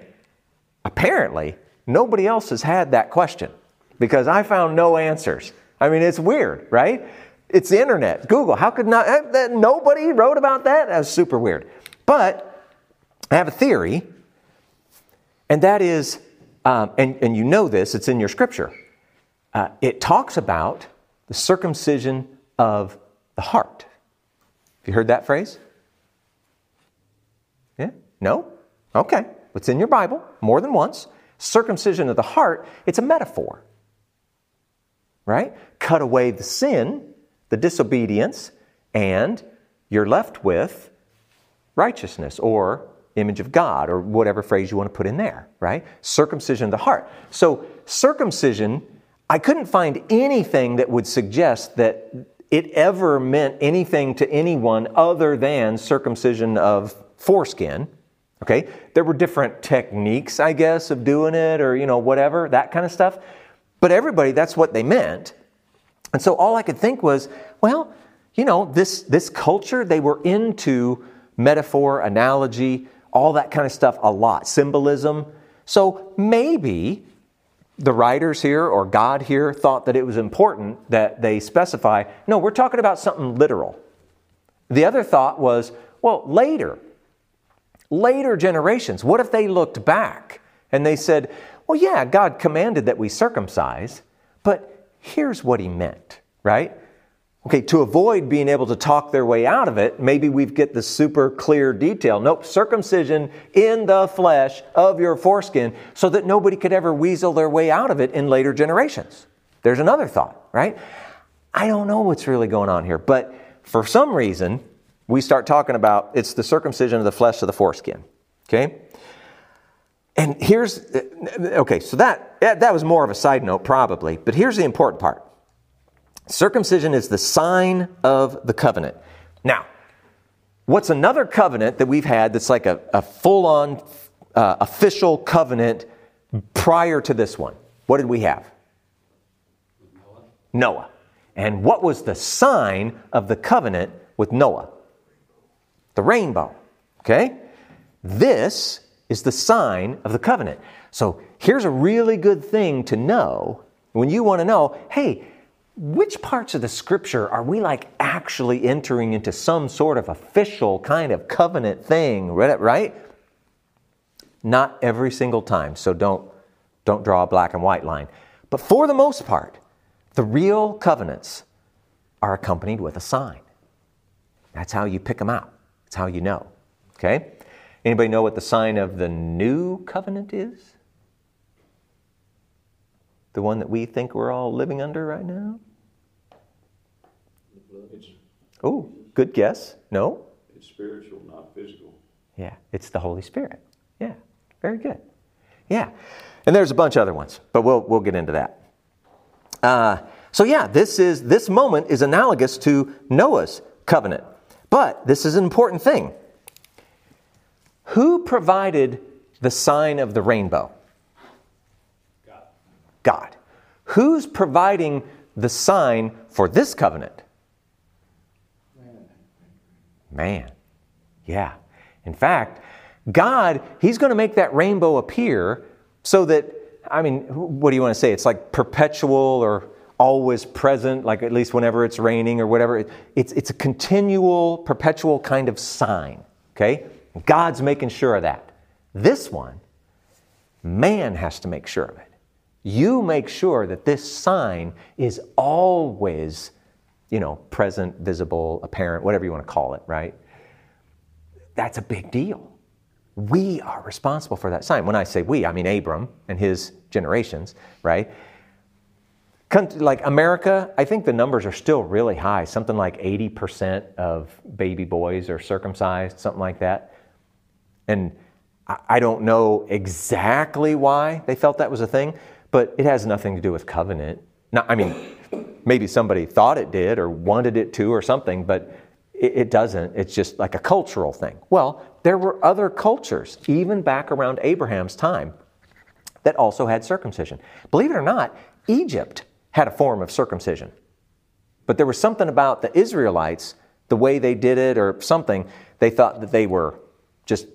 [SPEAKER 1] apparently, nobody else has had that question because I found no answers. I mean, it's weird, right? It's the internet, Google. How could not, eh, nobody wrote about that? That's super weird. But I have a theory, and that is, um, and, and you know this, it's in your scripture. Uh, it talks about the circumcision of the heart. Have you heard that phrase? Yeah? No? Okay. It's in your Bible more than once. Circumcision of the heart, it's a metaphor. Right? Cut away the sin, the disobedience, and you're left with righteousness or image of God or whatever phrase you want to put in there, right? Circumcision of the heart. So, circumcision, I couldn't find anything that would suggest that it ever meant anything to anyone other than circumcision of foreskin. Okay? There were different techniques, I guess, of doing it or, you know, whatever, that kind of stuff. But everybody, that's what they meant. And so all I could think was, well, you know, this, this culture, they were into metaphor, analogy, all that kind of stuff a lot, symbolism. So maybe the writers here or God here thought that it was important that they specify no, we're talking about something literal. The other thought was, well, later, later generations, what if they looked back and they said, well, yeah, God commanded that we circumcise, but here's what he meant, right? Okay, to avoid being able to talk their way out of it, maybe we've get the super clear detail. Nope, circumcision in the flesh of your foreskin so that nobody could ever weasel their way out of it in later generations. There's another thought, right? I don't know what's really going on here, but for some reason, we start talking about it's the circumcision of the flesh of the foreskin. Okay? And here's, okay, so that, that was more of a side note, probably, but here's the important part Circumcision is the sign of the covenant. Now, what's another covenant that we've had that's like a, a full on uh, official covenant prior to this one? What did we have? Noah. Noah. And what was the sign of the covenant with Noah? The rainbow. Okay? This is the sign of the covenant. So here's a really good thing to know when you want to know hey, which parts of the scripture are we like actually entering into some sort of official kind of covenant thing, right? Not every single time, so don't, don't draw a black and white line. But for the most part, the real covenants are accompanied with a sign. That's how you pick them out. That's how you know. Okay? Anybody know what the sign of the new covenant is? The one that we think we're all living under right now? Oh, good guess. No?
[SPEAKER 5] It's spiritual, not physical.
[SPEAKER 1] Yeah, it's the Holy Spirit. Yeah, very good. Yeah, and there's a bunch of other ones, but we'll, we'll get into that. Uh, so yeah, this is this moment is analogous to Noah's covenant, but this is an important thing. Who provided the sign of the rainbow? God. Who's providing the sign for this covenant? Man. Yeah. In fact, God, He's going to make that rainbow appear so that, I mean, what do you want to say? It's like perpetual or always present, like at least whenever it's raining or whatever. It's, it's a continual, perpetual kind of sign. Okay? God's making sure of that. This one, man has to make sure of it. You make sure that this sign is always, you know, present, visible, apparent, whatever you want to call it, right? That's a big deal. We are responsible for that sign. When I say we, I mean Abram and his generations, right? Like America, I think the numbers are still really high. Something like 80% of baby boys are circumcised, something like that. And I don't know exactly why they felt that was a thing, but it has nothing to do with covenant. I mean, maybe somebody thought it did or wanted it to or something, but it, it doesn't. It's just like a cultural thing. Well, there were other cultures, even back around Abraham's time, that also had circumcision. Believe it or not, Egypt had a form of circumcision. But there was something about the Israelites, the way they did it or something, they thought that they were just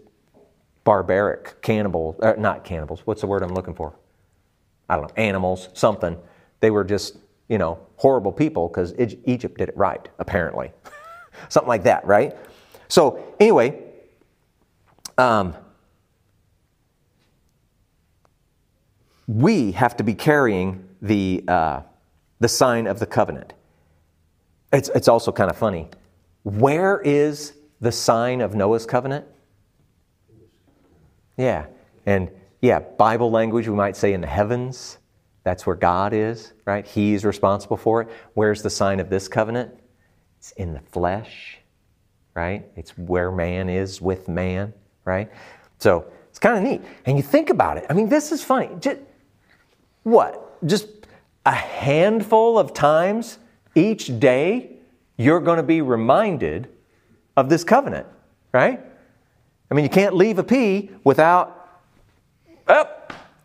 [SPEAKER 1] barbaric cannibals, uh, not cannibals, what's the word I'm looking for? I don't know, animals, something. They were just, you know, horrible people because Egypt did it right, apparently. something like that, right? So, anyway, um, we have to be carrying the, uh, the sign of the covenant. It's, it's also kind of funny. Where is the sign of Noah's covenant? Yeah. And yeah, Bible language, we might say in the heavens. That's where God is, right? He's responsible for it. Where's the sign of this covenant? It's in the flesh, right? It's where man is with man, right? So it's kind of neat. And you think about it. I mean, this is funny. Just, what? Just a handful of times each day, you're going to be reminded of this covenant, right? I mean, you can't leave a a P without,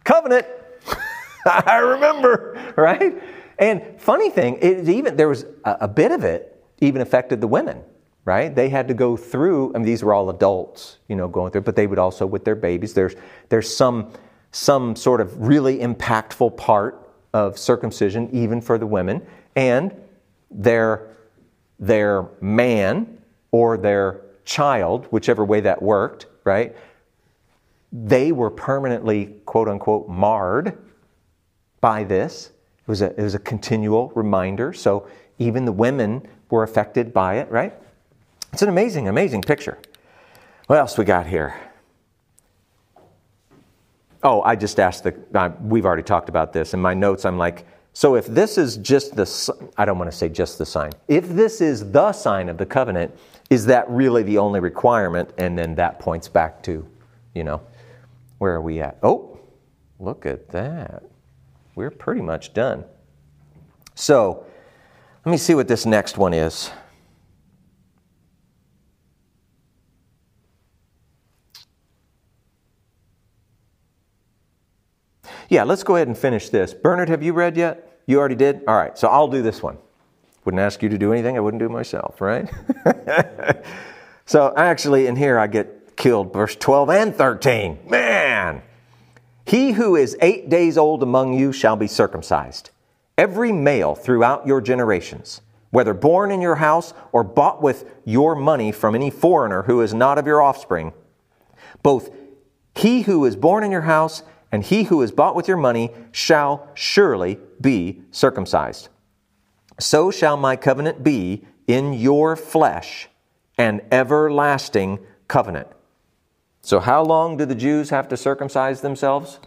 [SPEAKER 1] covenant. I remember, right? And funny thing, it even there was a, a, bit of it even affected the women, right? They had to go through. I mean, these were all adults, you know, going through, but they would also with their babies. There's there's some some sort of really impactful part of circumcision even for the women, and their their man or their child, whichever way that worked, right? They were permanently, quote unquote, marred by this. It was a, it was a continual reminder. So even the women were affected by it, right? It's an amazing, amazing picture. What else we got here? Oh, I just asked the, uh, we've already talked about this. In my notes, I'm like, so if this is just the, I don't want to say just the sign, if this is the sign of the covenant, is that really the only requirement? And then that points back to, you know, where are we at? Oh, look at that. We're pretty much done. So let me see what this next one is. Yeah, let's go ahead and finish this. Bernard, have you read yet? You already did? All right, so I'll do this one. Wouldn't ask you to do anything I wouldn't do myself, right? so actually, in here, I get killed, verse 12 and 13. Man! He who is eight days old among you shall be circumcised, every male throughout your generations, whether born in your house or bought with your money from any foreigner who is not of your offspring. Both he who is born in your house and he who is bought with your money shall surely be circumcised. So shall my covenant be in your flesh, an everlasting covenant. So, how long do the Jews have to circumcise themselves?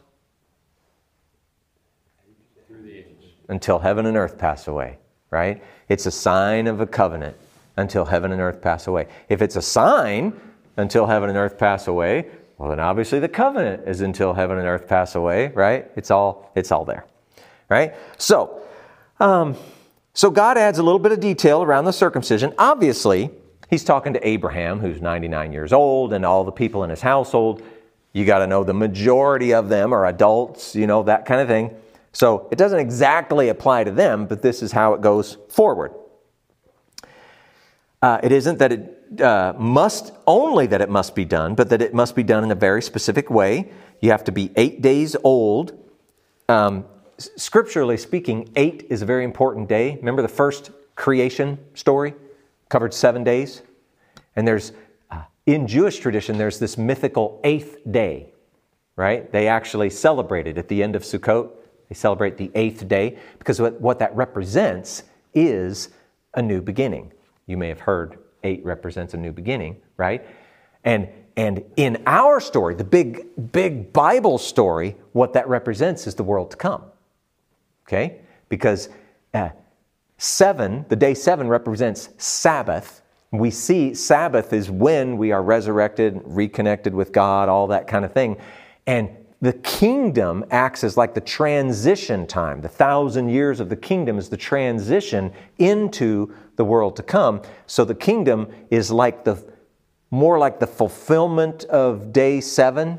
[SPEAKER 1] Until heaven and earth pass away, right? It's a sign of a covenant until heaven and earth pass away. If it's a sign until heaven and earth pass away, well, then obviously the covenant is until heaven and earth pass away, right? It's all, it's all there, right? So, um, so God adds a little bit of detail around the circumcision. Obviously, he's talking to Abraham, who's 99 years old, and all the people in his household. You got to know the majority of them are adults, you know, that kind of thing. So it doesn't exactly apply to them, but this is how it goes forward. Uh, it isn't that it uh, must only that it must be done, but that it must be done in a very specific way. You have to be eight days old. Um, scripturally speaking, eight is a very important day. Remember the first creation story covered seven days, and there's uh, in Jewish tradition there's this mythical eighth day, right? They actually celebrate it at the end of Sukkot. They celebrate the eighth day because what, what that represents is a new beginning. You may have heard eight represents a new beginning, right? And and in our story, the big big Bible story, what that represents is the world to come. Okay? Because uh, seven, the day seven represents Sabbath. We see Sabbath is when we are resurrected, reconnected with God, all that kind of thing. And the kingdom acts as like the transition time. The thousand years of the kingdom is the transition into the world to come. So the kingdom is like the more like the fulfillment of day seven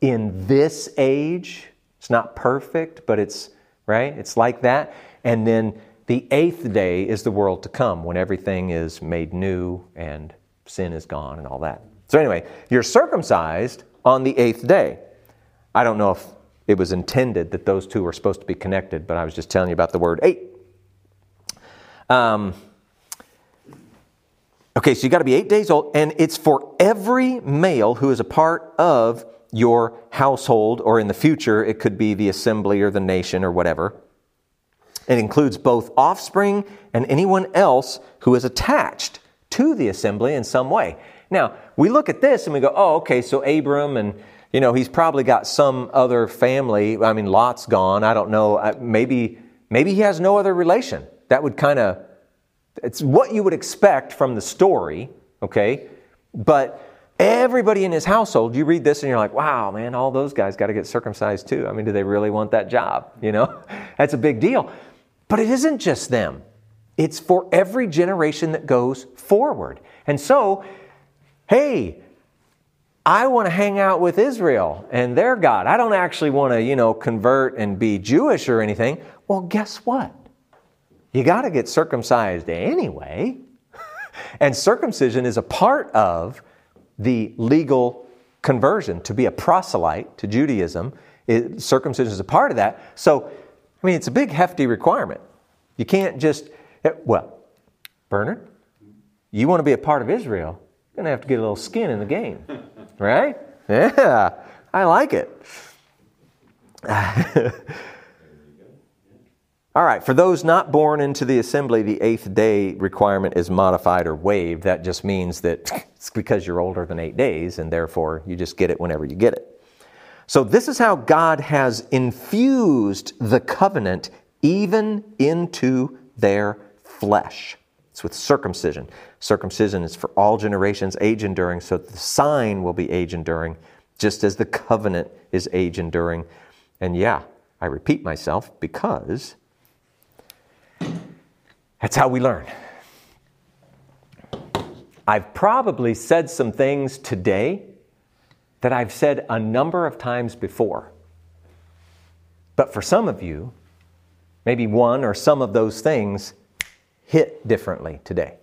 [SPEAKER 1] in this age. It's not perfect, but it's right. It's like that. And then The eighth day is the world to come when everything is made new and sin is gone and all that. So, anyway, you're circumcised on the eighth day. I don't know if it was intended that those two were supposed to be connected, but I was just telling you about the word eight. Um, okay, so you got to be eight days old, and it's for every male who is a part of your household, or in the future, it could be the assembly or the nation or whatever. It includes both offspring and anyone else who is attached to the assembly in some way. Now, we look at this and we go, oh, okay, so Abram and you know, he's probably got some other family. I mean, Lot's gone. I don't know. Maybe, maybe he has no other relation. That would kind of, it's what you would expect from the story, okay? But everybody in his household, you read this and you're like, wow, man, all those guys got to get circumcised too. I mean, do they really want that job? You know, that's a big deal. But it isn't just them, it's for every generation that goes forward. And so, hey, I want to hang out with Israel and their God. I don't actually want to, you know, convert and be Jewish or anything. Well, guess what? You got to get circumcised anyway. and circumcision is a part of the legal conversion. To be a proselyte to Judaism, it, circumcision is a part of that. So, I mean, it's a big, hefty requirement. You can't just, eh, well, Bernard, you want to be a part of Israel, you're going to have to get a little skin in the game. Right? Yeah, I like it. All right, for those not born into the assembly, the eighth day requirement is modified or waived. That just means that it's because you're older than eight days, and therefore you just get it whenever you get it. So, this is how God has infused the covenant even into their flesh. It's with circumcision. Circumcision is for all generations, age enduring, so the sign will be age enduring, just as the covenant is age enduring. And yeah, I repeat myself because that's how we learn. I've probably said some things today that I've said a number of times before. But for some of you, maybe one or some of those things hit differently today,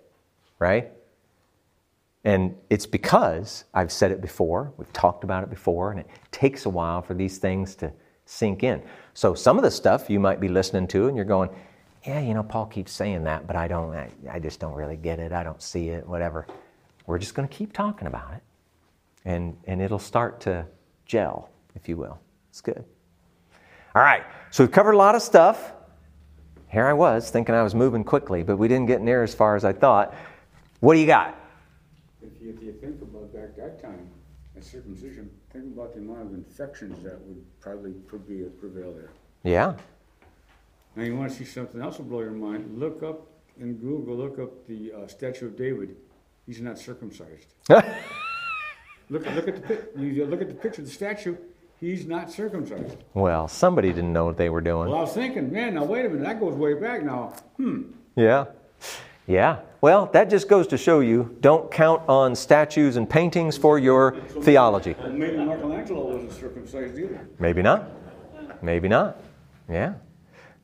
[SPEAKER 1] right? And it's because I've said it before, we've talked about it before, and it takes a while for these things to sink in. So some of the stuff you might be listening to and you're going, yeah, you know, Paul keeps saying that, but I don't, I, I just don't really get it. I don't see it, whatever. We're just going to keep talking about it, and, and it'll start to gel, if you will. It's good. All right, so we've covered a lot of stuff. Here I was thinking I was moving quickly, but we didn't get near as far as I thought. What do you got?
[SPEAKER 9] If you, if you think about back that time, a circumcision, think about the amount of infections that would probably be prevail there.
[SPEAKER 1] Yeah.
[SPEAKER 9] Now you want to see something else will blow your mind? Look up in Google. Look up the uh, statue of David. He's not circumcised. look, look at the you look at the picture of the statue. He's not circumcised.
[SPEAKER 1] Well, somebody didn't know what they were doing.
[SPEAKER 9] Well, I was thinking, man, now wait a minute, that goes way back now. Hmm.
[SPEAKER 1] Yeah. Yeah. Well, that just goes to show you don't count on statues and paintings for your so theology.
[SPEAKER 9] Maybe Michelangelo wasn't circumcised either.
[SPEAKER 1] Maybe not. Maybe not. Yeah.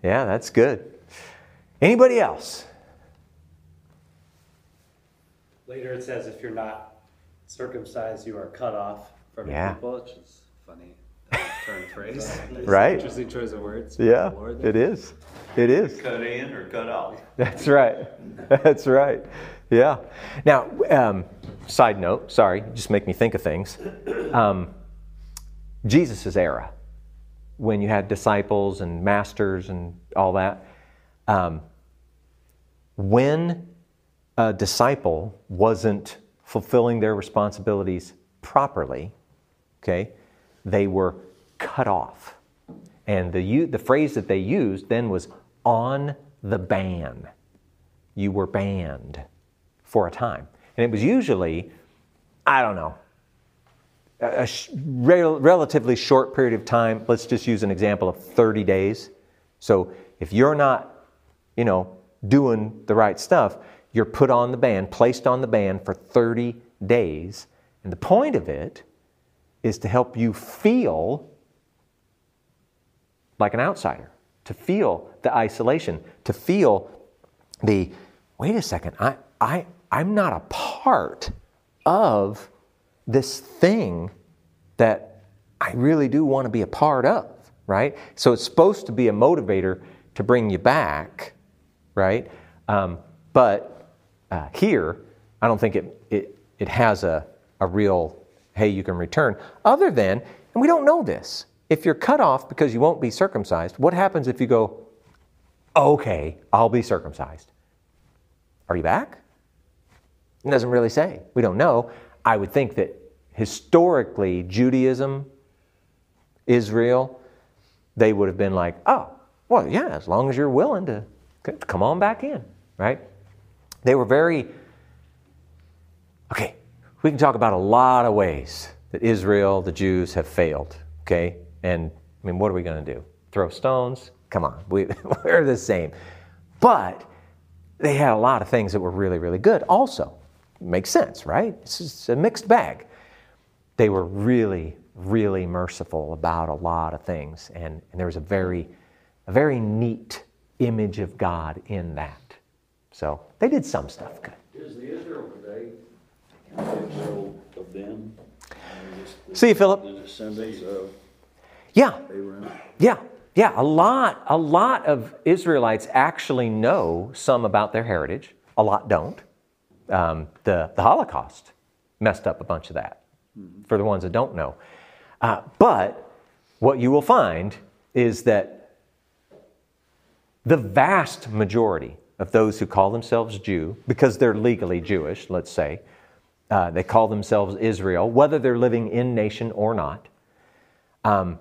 [SPEAKER 1] Yeah, that's good. Anybody else?
[SPEAKER 3] Later it says if you're not circumcised, you are cut off from
[SPEAKER 1] yeah.
[SPEAKER 3] your people, which is funny turn phrase.
[SPEAKER 1] right.
[SPEAKER 3] Interesting choice of words.
[SPEAKER 1] Yeah, it is. It is.
[SPEAKER 5] Cut in or cut off.
[SPEAKER 1] That's right. That's right. Yeah. Now, um, side note, sorry, just make me think of things. Um, Jesus' era, when you had disciples and masters and all that, um, when a disciple wasn't fulfilling their responsibilities properly, okay, they were cut off. And the, the phrase that they used then was on the ban. You were banned for a time. And it was usually, I don't know, a, relatively short period of time. Let's just use an example of 30 days. So if you're not, you know, doing the right stuff, you're put on the ban, placed on the ban for 30 days. And the point of it is to help you feel like an outsider, to feel the isolation, to feel the wait a second, I, I, I'm not a part of this thing that I really do want to be a part of, right? So it's supposed to be a motivator to bring you back, right? Um, but uh, here, I don't think it, it, it has a, a real, hey, you can return, other than, and we don't know this, if you're cut off because you won't be circumcised, what happens if you go, okay, I'll be circumcised? Are you back? It doesn't really say. We don't know. I would think that historically, Judaism, Israel, they would have been like, oh, well, yeah, as long as you're willing to come on back in, right? They were very, okay, we can talk about a lot of ways that Israel, the Jews, have failed, okay? And I mean, what are we going to do? Throw stones? Come on, we, we're the same. But they had a lot of things that were really, really good also. Makes sense, right? It's a mixed bag. They were really, really merciful about a lot of things, and, and there was a very, a very neat image of God in that. So they did some stuff good.
[SPEAKER 4] Is the Israel today Israel of them? I mean, is the-
[SPEAKER 1] See you, Philip.
[SPEAKER 4] The descendants of
[SPEAKER 1] Yeah,
[SPEAKER 4] Abraham?
[SPEAKER 1] yeah, yeah. A lot, a lot of Israelites actually know some about their heritage. A lot don't. Um, the the Holocaust messed up a bunch of that for the ones that don't know. Uh, but what you will find is that the vast majority of those who call themselves Jew, because they're legally Jewish, let's say, uh, they call themselves Israel, whether they're living in nation or not, um,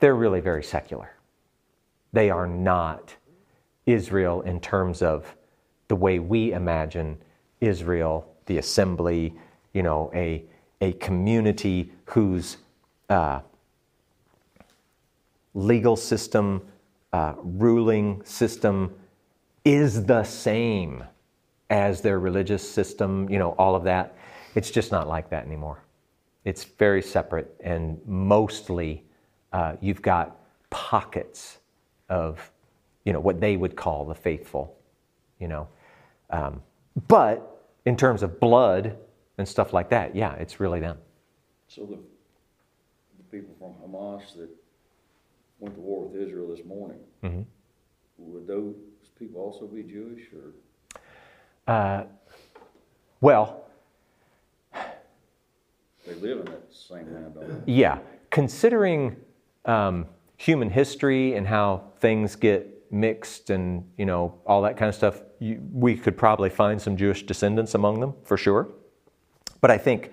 [SPEAKER 1] they're really very secular. They are not Israel in terms of the way we imagine Israel, the assembly, you know, a, a community whose uh, legal system, uh, ruling system is the same as their religious system, you know, all of that. It's just not like that anymore. It's very separate, and mostly uh, you've got pockets of, you know, what they would call the faithful, you know. Um, but in terms of blood and stuff like that, yeah, it's really them.
[SPEAKER 4] So the, the people from Hamas that went to war with Israel this morning,
[SPEAKER 1] Mm-hmm.
[SPEAKER 4] would those people also be Jewish or?
[SPEAKER 1] Uh, well,
[SPEAKER 4] They live in that same land.
[SPEAKER 1] Yeah, considering um, human history and how things get mixed and you know all that kind of stuff, you, we could probably find some Jewish descendants among them for sure. But I think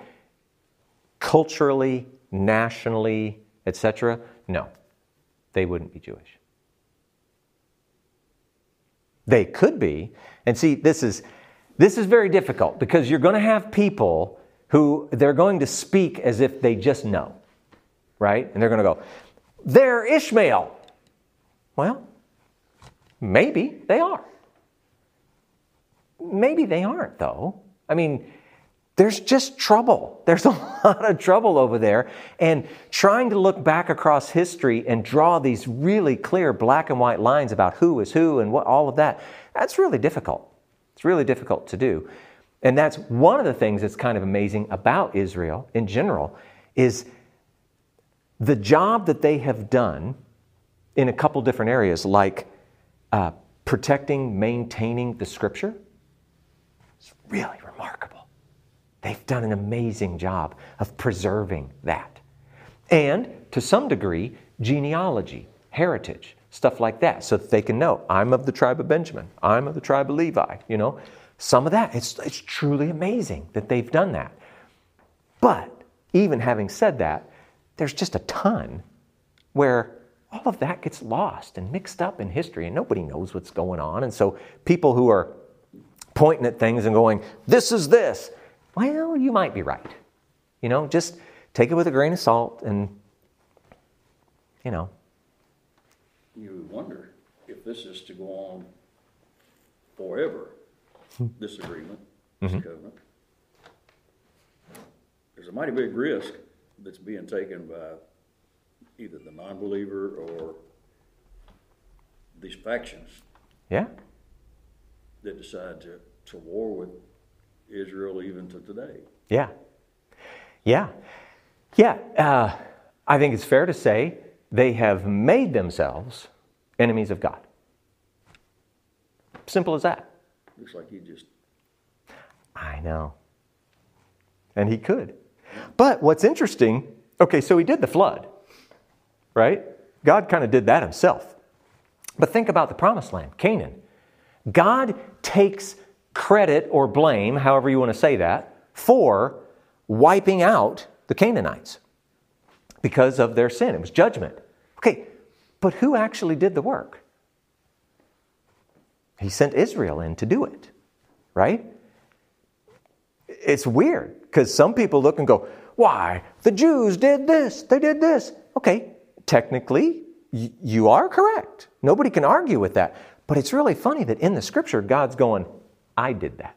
[SPEAKER 1] culturally, nationally, etc., no, they wouldn't be Jewish. They could be, and see, this is this is very difficult because you're going to have people who they're going to speak as if they just know, right? And they're going to go, they're Ishmael. Well, maybe they are. Maybe they aren't, though. I mean, there's just trouble. There's a lot of trouble over there. And trying to look back across history and draw these really clear black and white lines about who is who and what all of that, that's really difficult. It's really difficult to do. And that's one of the things that's kind of amazing about Israel in general is the job that they have done in a couple different areas, like uh, protecting, maintaining the scripture. It's really remarkable. They've done an amazing job of preserving that. And to some degree, genealogy, heritage, stuff like that, so that they can know I'm of the tribe of Benjamin, I'm of the tribe of Levi, you know. Some of that, it's, it's truly amazing that they've done that. But even having said that, there's just a ton where all of that gets lost and mixed up in history and nobody knows what's going on. And so people who are pointing at things and going, this is this, well, you might be right. You know, just take it with a grain of salt and, you know,
[SPEAKER 4] You would wonder if this is to go on forever, this agreement, this mm-hmm. covenant. There's a mighty big risk that's being taken by either the non-believer or these factions
[SPEAKER 1] Yeah.
[SPEAKER 4] that decide to, to war with Israel even to today.
[SPEAKER 1] Yeah. Yeah. Yeah. Uh, I think it's fair to say they have made themselves enemies of God. Simple as that.
[SPEAKER 4] Looks like he just
[SPEAKER 1] I know. And he could. But what's interesting, okay, so he did the flood, right? God kind of did that himself. But think about the promised land, Canaan. God takes credit or blame, however you want to say that, for wiping out the Canaanites because of their sin. It was judgment. Okay, but who actually did the work? He sent Israel in to do it, right? It's weird because some people look and go, why? The Jews did this, they did this. Okay, technically, y- you are correct. Nobody can argue with that. But it's really funny that in the scripture, God's going, I did that.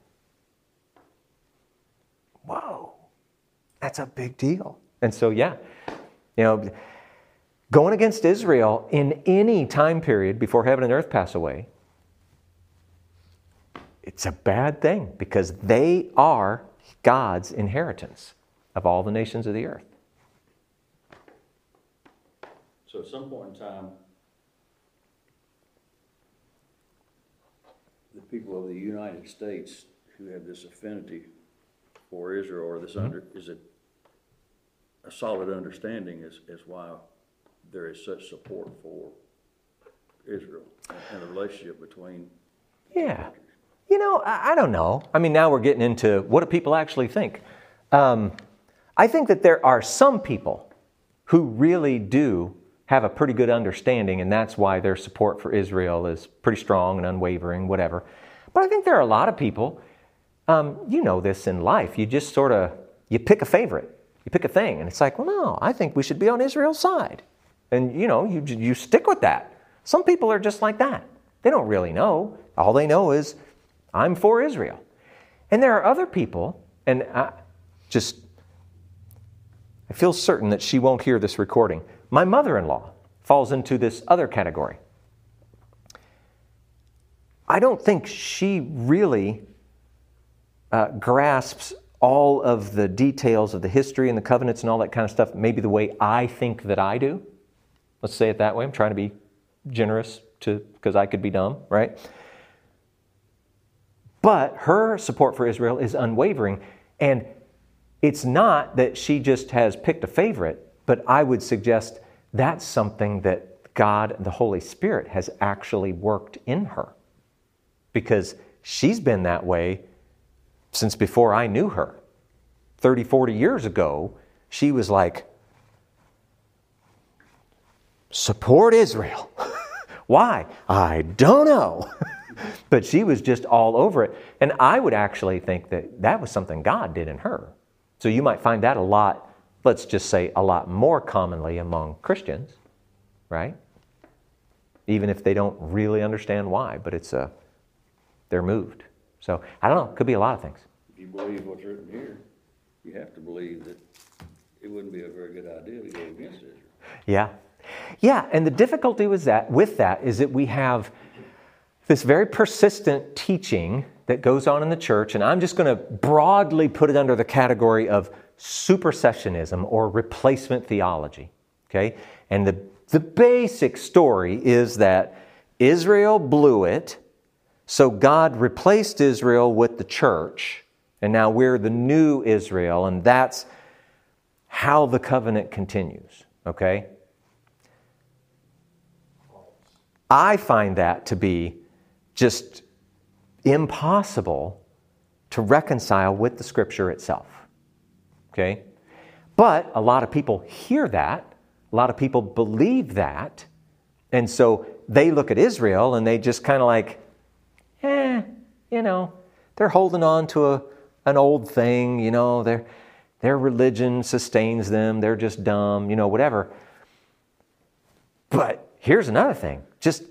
[SPEAKER 1] Whoa, that's a big deal. And so, yeah, you know, going against Israel in any time period before heaven and earth pass away, it's a bad thing because they are God's inheritance of all the nations of the earth.
[SPEAKER 4] so at some point in time, the people of the United States who have this affinity for Israel or this under is it a solid understanding as, as why there is such support for Israel and the relationship between
[SPEAKER 1] Yeah. You know, I, I don't know. I mean, now we're getting into what do people actually think? Um, I think that there are some people who really do have a pretty good understanding, and that's why their support for Israel is pretty strong and unwavering, whatever. But I think there are a lot of people, um, you know this in life, you just sort of, you pick a favorite, you pick a thing, and it's like, well, no, I think we should be on Israel's side. And, you know, you, you stick with that. Some people are just like that. They don't really know. All they know is, I'm for Israel. And there are other people, and I just, I feel certain that she won't hear this recording. My mother in law falls into this other category. I don't think she really uh, grasps all of the details of the history and the covenants and all that kind of stuff, maybe the way I think that I do. Let's say it that way. I'm trying to be generous to because I could be dumb, right? But her support for Israel is unwavering. And it's not that she just has picked a favorite, but I would suggest that's something that God, and the Holy Spirit, has actually worked in her. Because she's been that way since before I knew her. 30, 40 years ago, she was like, support Israel. Why? I don't know. but she was just all over it. And I would actually think that that was something God did in her. So you might find that a lot, let's just say a lot more commonly among Christians, right? Even if they don't really understand why, but it's a, they're moved. So I don't know, could be a lot of things.
[SPEAKER 4] If you believe what's written here, you have to believe that it wouldn't be a very good idea to go against Israel.
[SPEAKER 1] Yeah. Yeah, and the difficulty with that with that is that we have this very persistent teaching that goes on in the church, and I'm just going to broadly put it under the category of supersessionism or replacement theology. Okay? And the, the basic story is that Israel blew it, so God replaced Israel with the church, and now we're the new Israel, and that's how the covenant continues. Okay? I find that to be just impossible to reconcile with the scripture itself. Okay? But a lot of people hear that, a lot of people believe that, and so they look at Israel and they just kind of like, eh, you know, they're holding on to a, an old thing, you know, their, their religion sustains them, they're just dumb, you know, whatever. But here's another thing just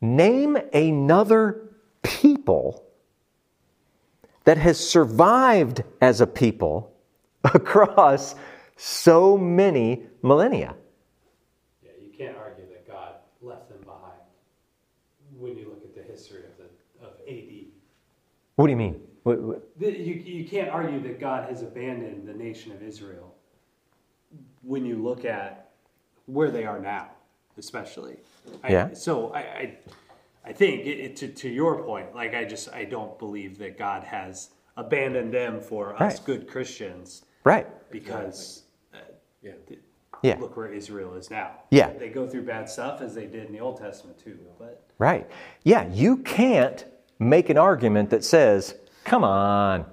[SPEAKER 1] name another people that has survived as a people across so many millennia.
[SPEAKER 3] Yeah, you can't argue that God left them behind when you look at the history of, the, of AD.
[SPEAKER 1] What do you mean? What, what?
[SPEAKER 3] You, you can't argue that God has abandoned the nation of Israel when you look at where they are now, especially. I,
[SPEAKER 1] yeah.
[SPEAKER 3] So I, I, I think it, it, to, to your point, like I just I don't believe that God has abandoned them for us good Christians
[SPEAKER 1] right.
[SPEAKER 3] because uh,
[SPEAKER 1] Yeah.
[SPEAKER 3] look where Israel is now.
[SPEAKER 1] Yeah.
[SPEAKER 3] They go through bad stuff as they did in the Old Testament too, but.
[SPEAKER 1] Right. Yeah, you can't make an argument that says, come on,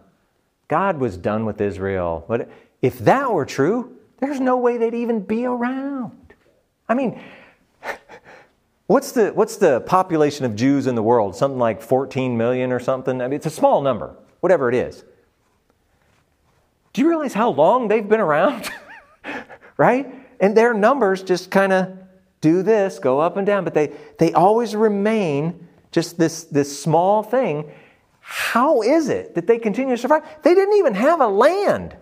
[SPEAKER 1] God was done with Israel. But if that were true, there's no way they'd even be around. I mean, what's the, what's the population of Jews in the world? Something like 14 million or something? I mean, it's a small number, whatever it is. Do you realize how long they've been around? right? And their numbers just kind of do this, go up and down, but they, they always remain just this, this small thing. How is it that they continue to survive? They didn't even have a land.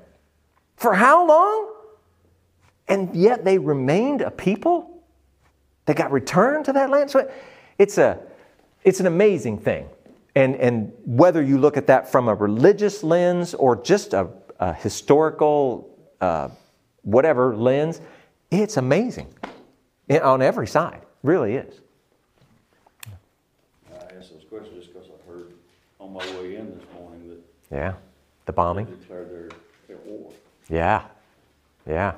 [SPEAKER 1] For how long? And yet they remained a people? They got returned to that land? So it's, a, it's an amazing thing. And, and whether you look at that from a religious lens or just a, a historical, uh, whatever lens, it's amazing Yeah, on every side. Really is.
[SPEAKER 4] I asked those questions just because I heard on my way in this morning that
[SPEAKER 1] Yeah. The bombing.
[SPEAKER 4] declared their, their war.
[SPEAKER 1] Yeah. Yeah.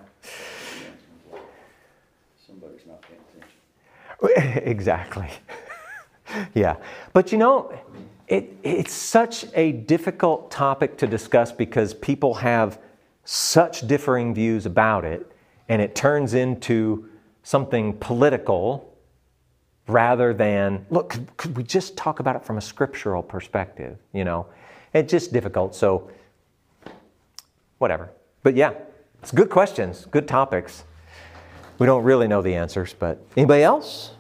[SPEAKER 4] Somebody's not paying attention.
[SPEAKER 1] exactly. yeah. But you know, it, it's such a difficult topic to discuss because people have such differing views about it, and it turns into something political rather than look could, could we just talk about it from a scriptural perspective you know? It's just difficult so whatever. But yeah it's good questions good topics. We don't really know the answers but anybody else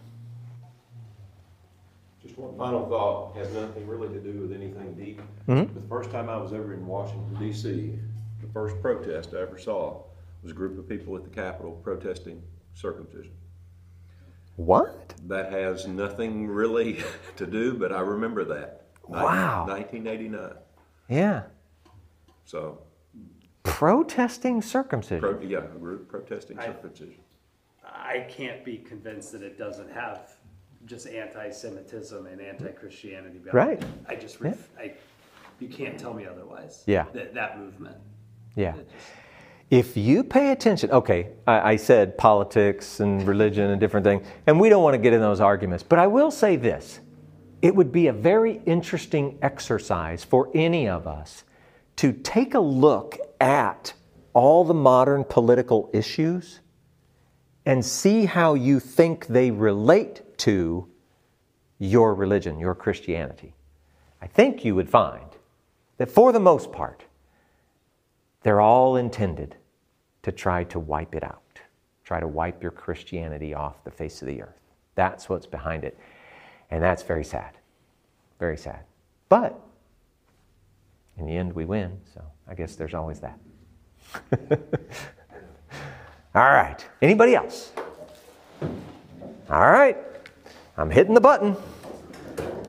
[SPEAKER 6] final thought, has nothing really to do with anything deep.
[SPEAKER 1] Mm-hmm.
[SPEAKER 6] The first time I was ever in Washington DC, the first protest I ever saw was a group of people at the Capitol protesting circumcision.
[SPEAKER 1] what
[SPEAKER 6] That has nothing really to do, but I remember that.
[SPEAKER 1] Wow.
[SPEAKER 6] Nineteen eighty-nine.
[SPEAKER 1] yeah
[SPEAKER 6] So,
[SPEAKER 1] protesting circumcision
[SPEAKER 6] pro, yeah, a group protesting
[SPEAKER 3] I-
[SPEAKER 6] circumcision.
[SPEAKER 3] I can't be convinced that it doesn't have just anti-Semitism and anti-Christianity.
[SPEAKER 1] Right.
[SPEAKER 3] it. I just, ref- I, you can't tell me otherwise.
[SPEAKER 1] Yeah.
[SPEAKER 3] That, that movement.
[SPEAKER 1] yeah if you pay attention, okay, I, I said politics and religion and different things, and we don't want to get in those arguments, but I will say this it would be a very interesting exercise for any of us to take a look at all the modern political issues and see how you think they relate to your religion, your Christianity. I think you would find that for the most part, they're all intended to try to wipe it out, try to wipe your Christianity off the face of the earth. That's what's behind it. And that's very sad. Very sad. But in the end, we win, so I guess there's always that. All right. Anybody else? All right. I'm hitting the button.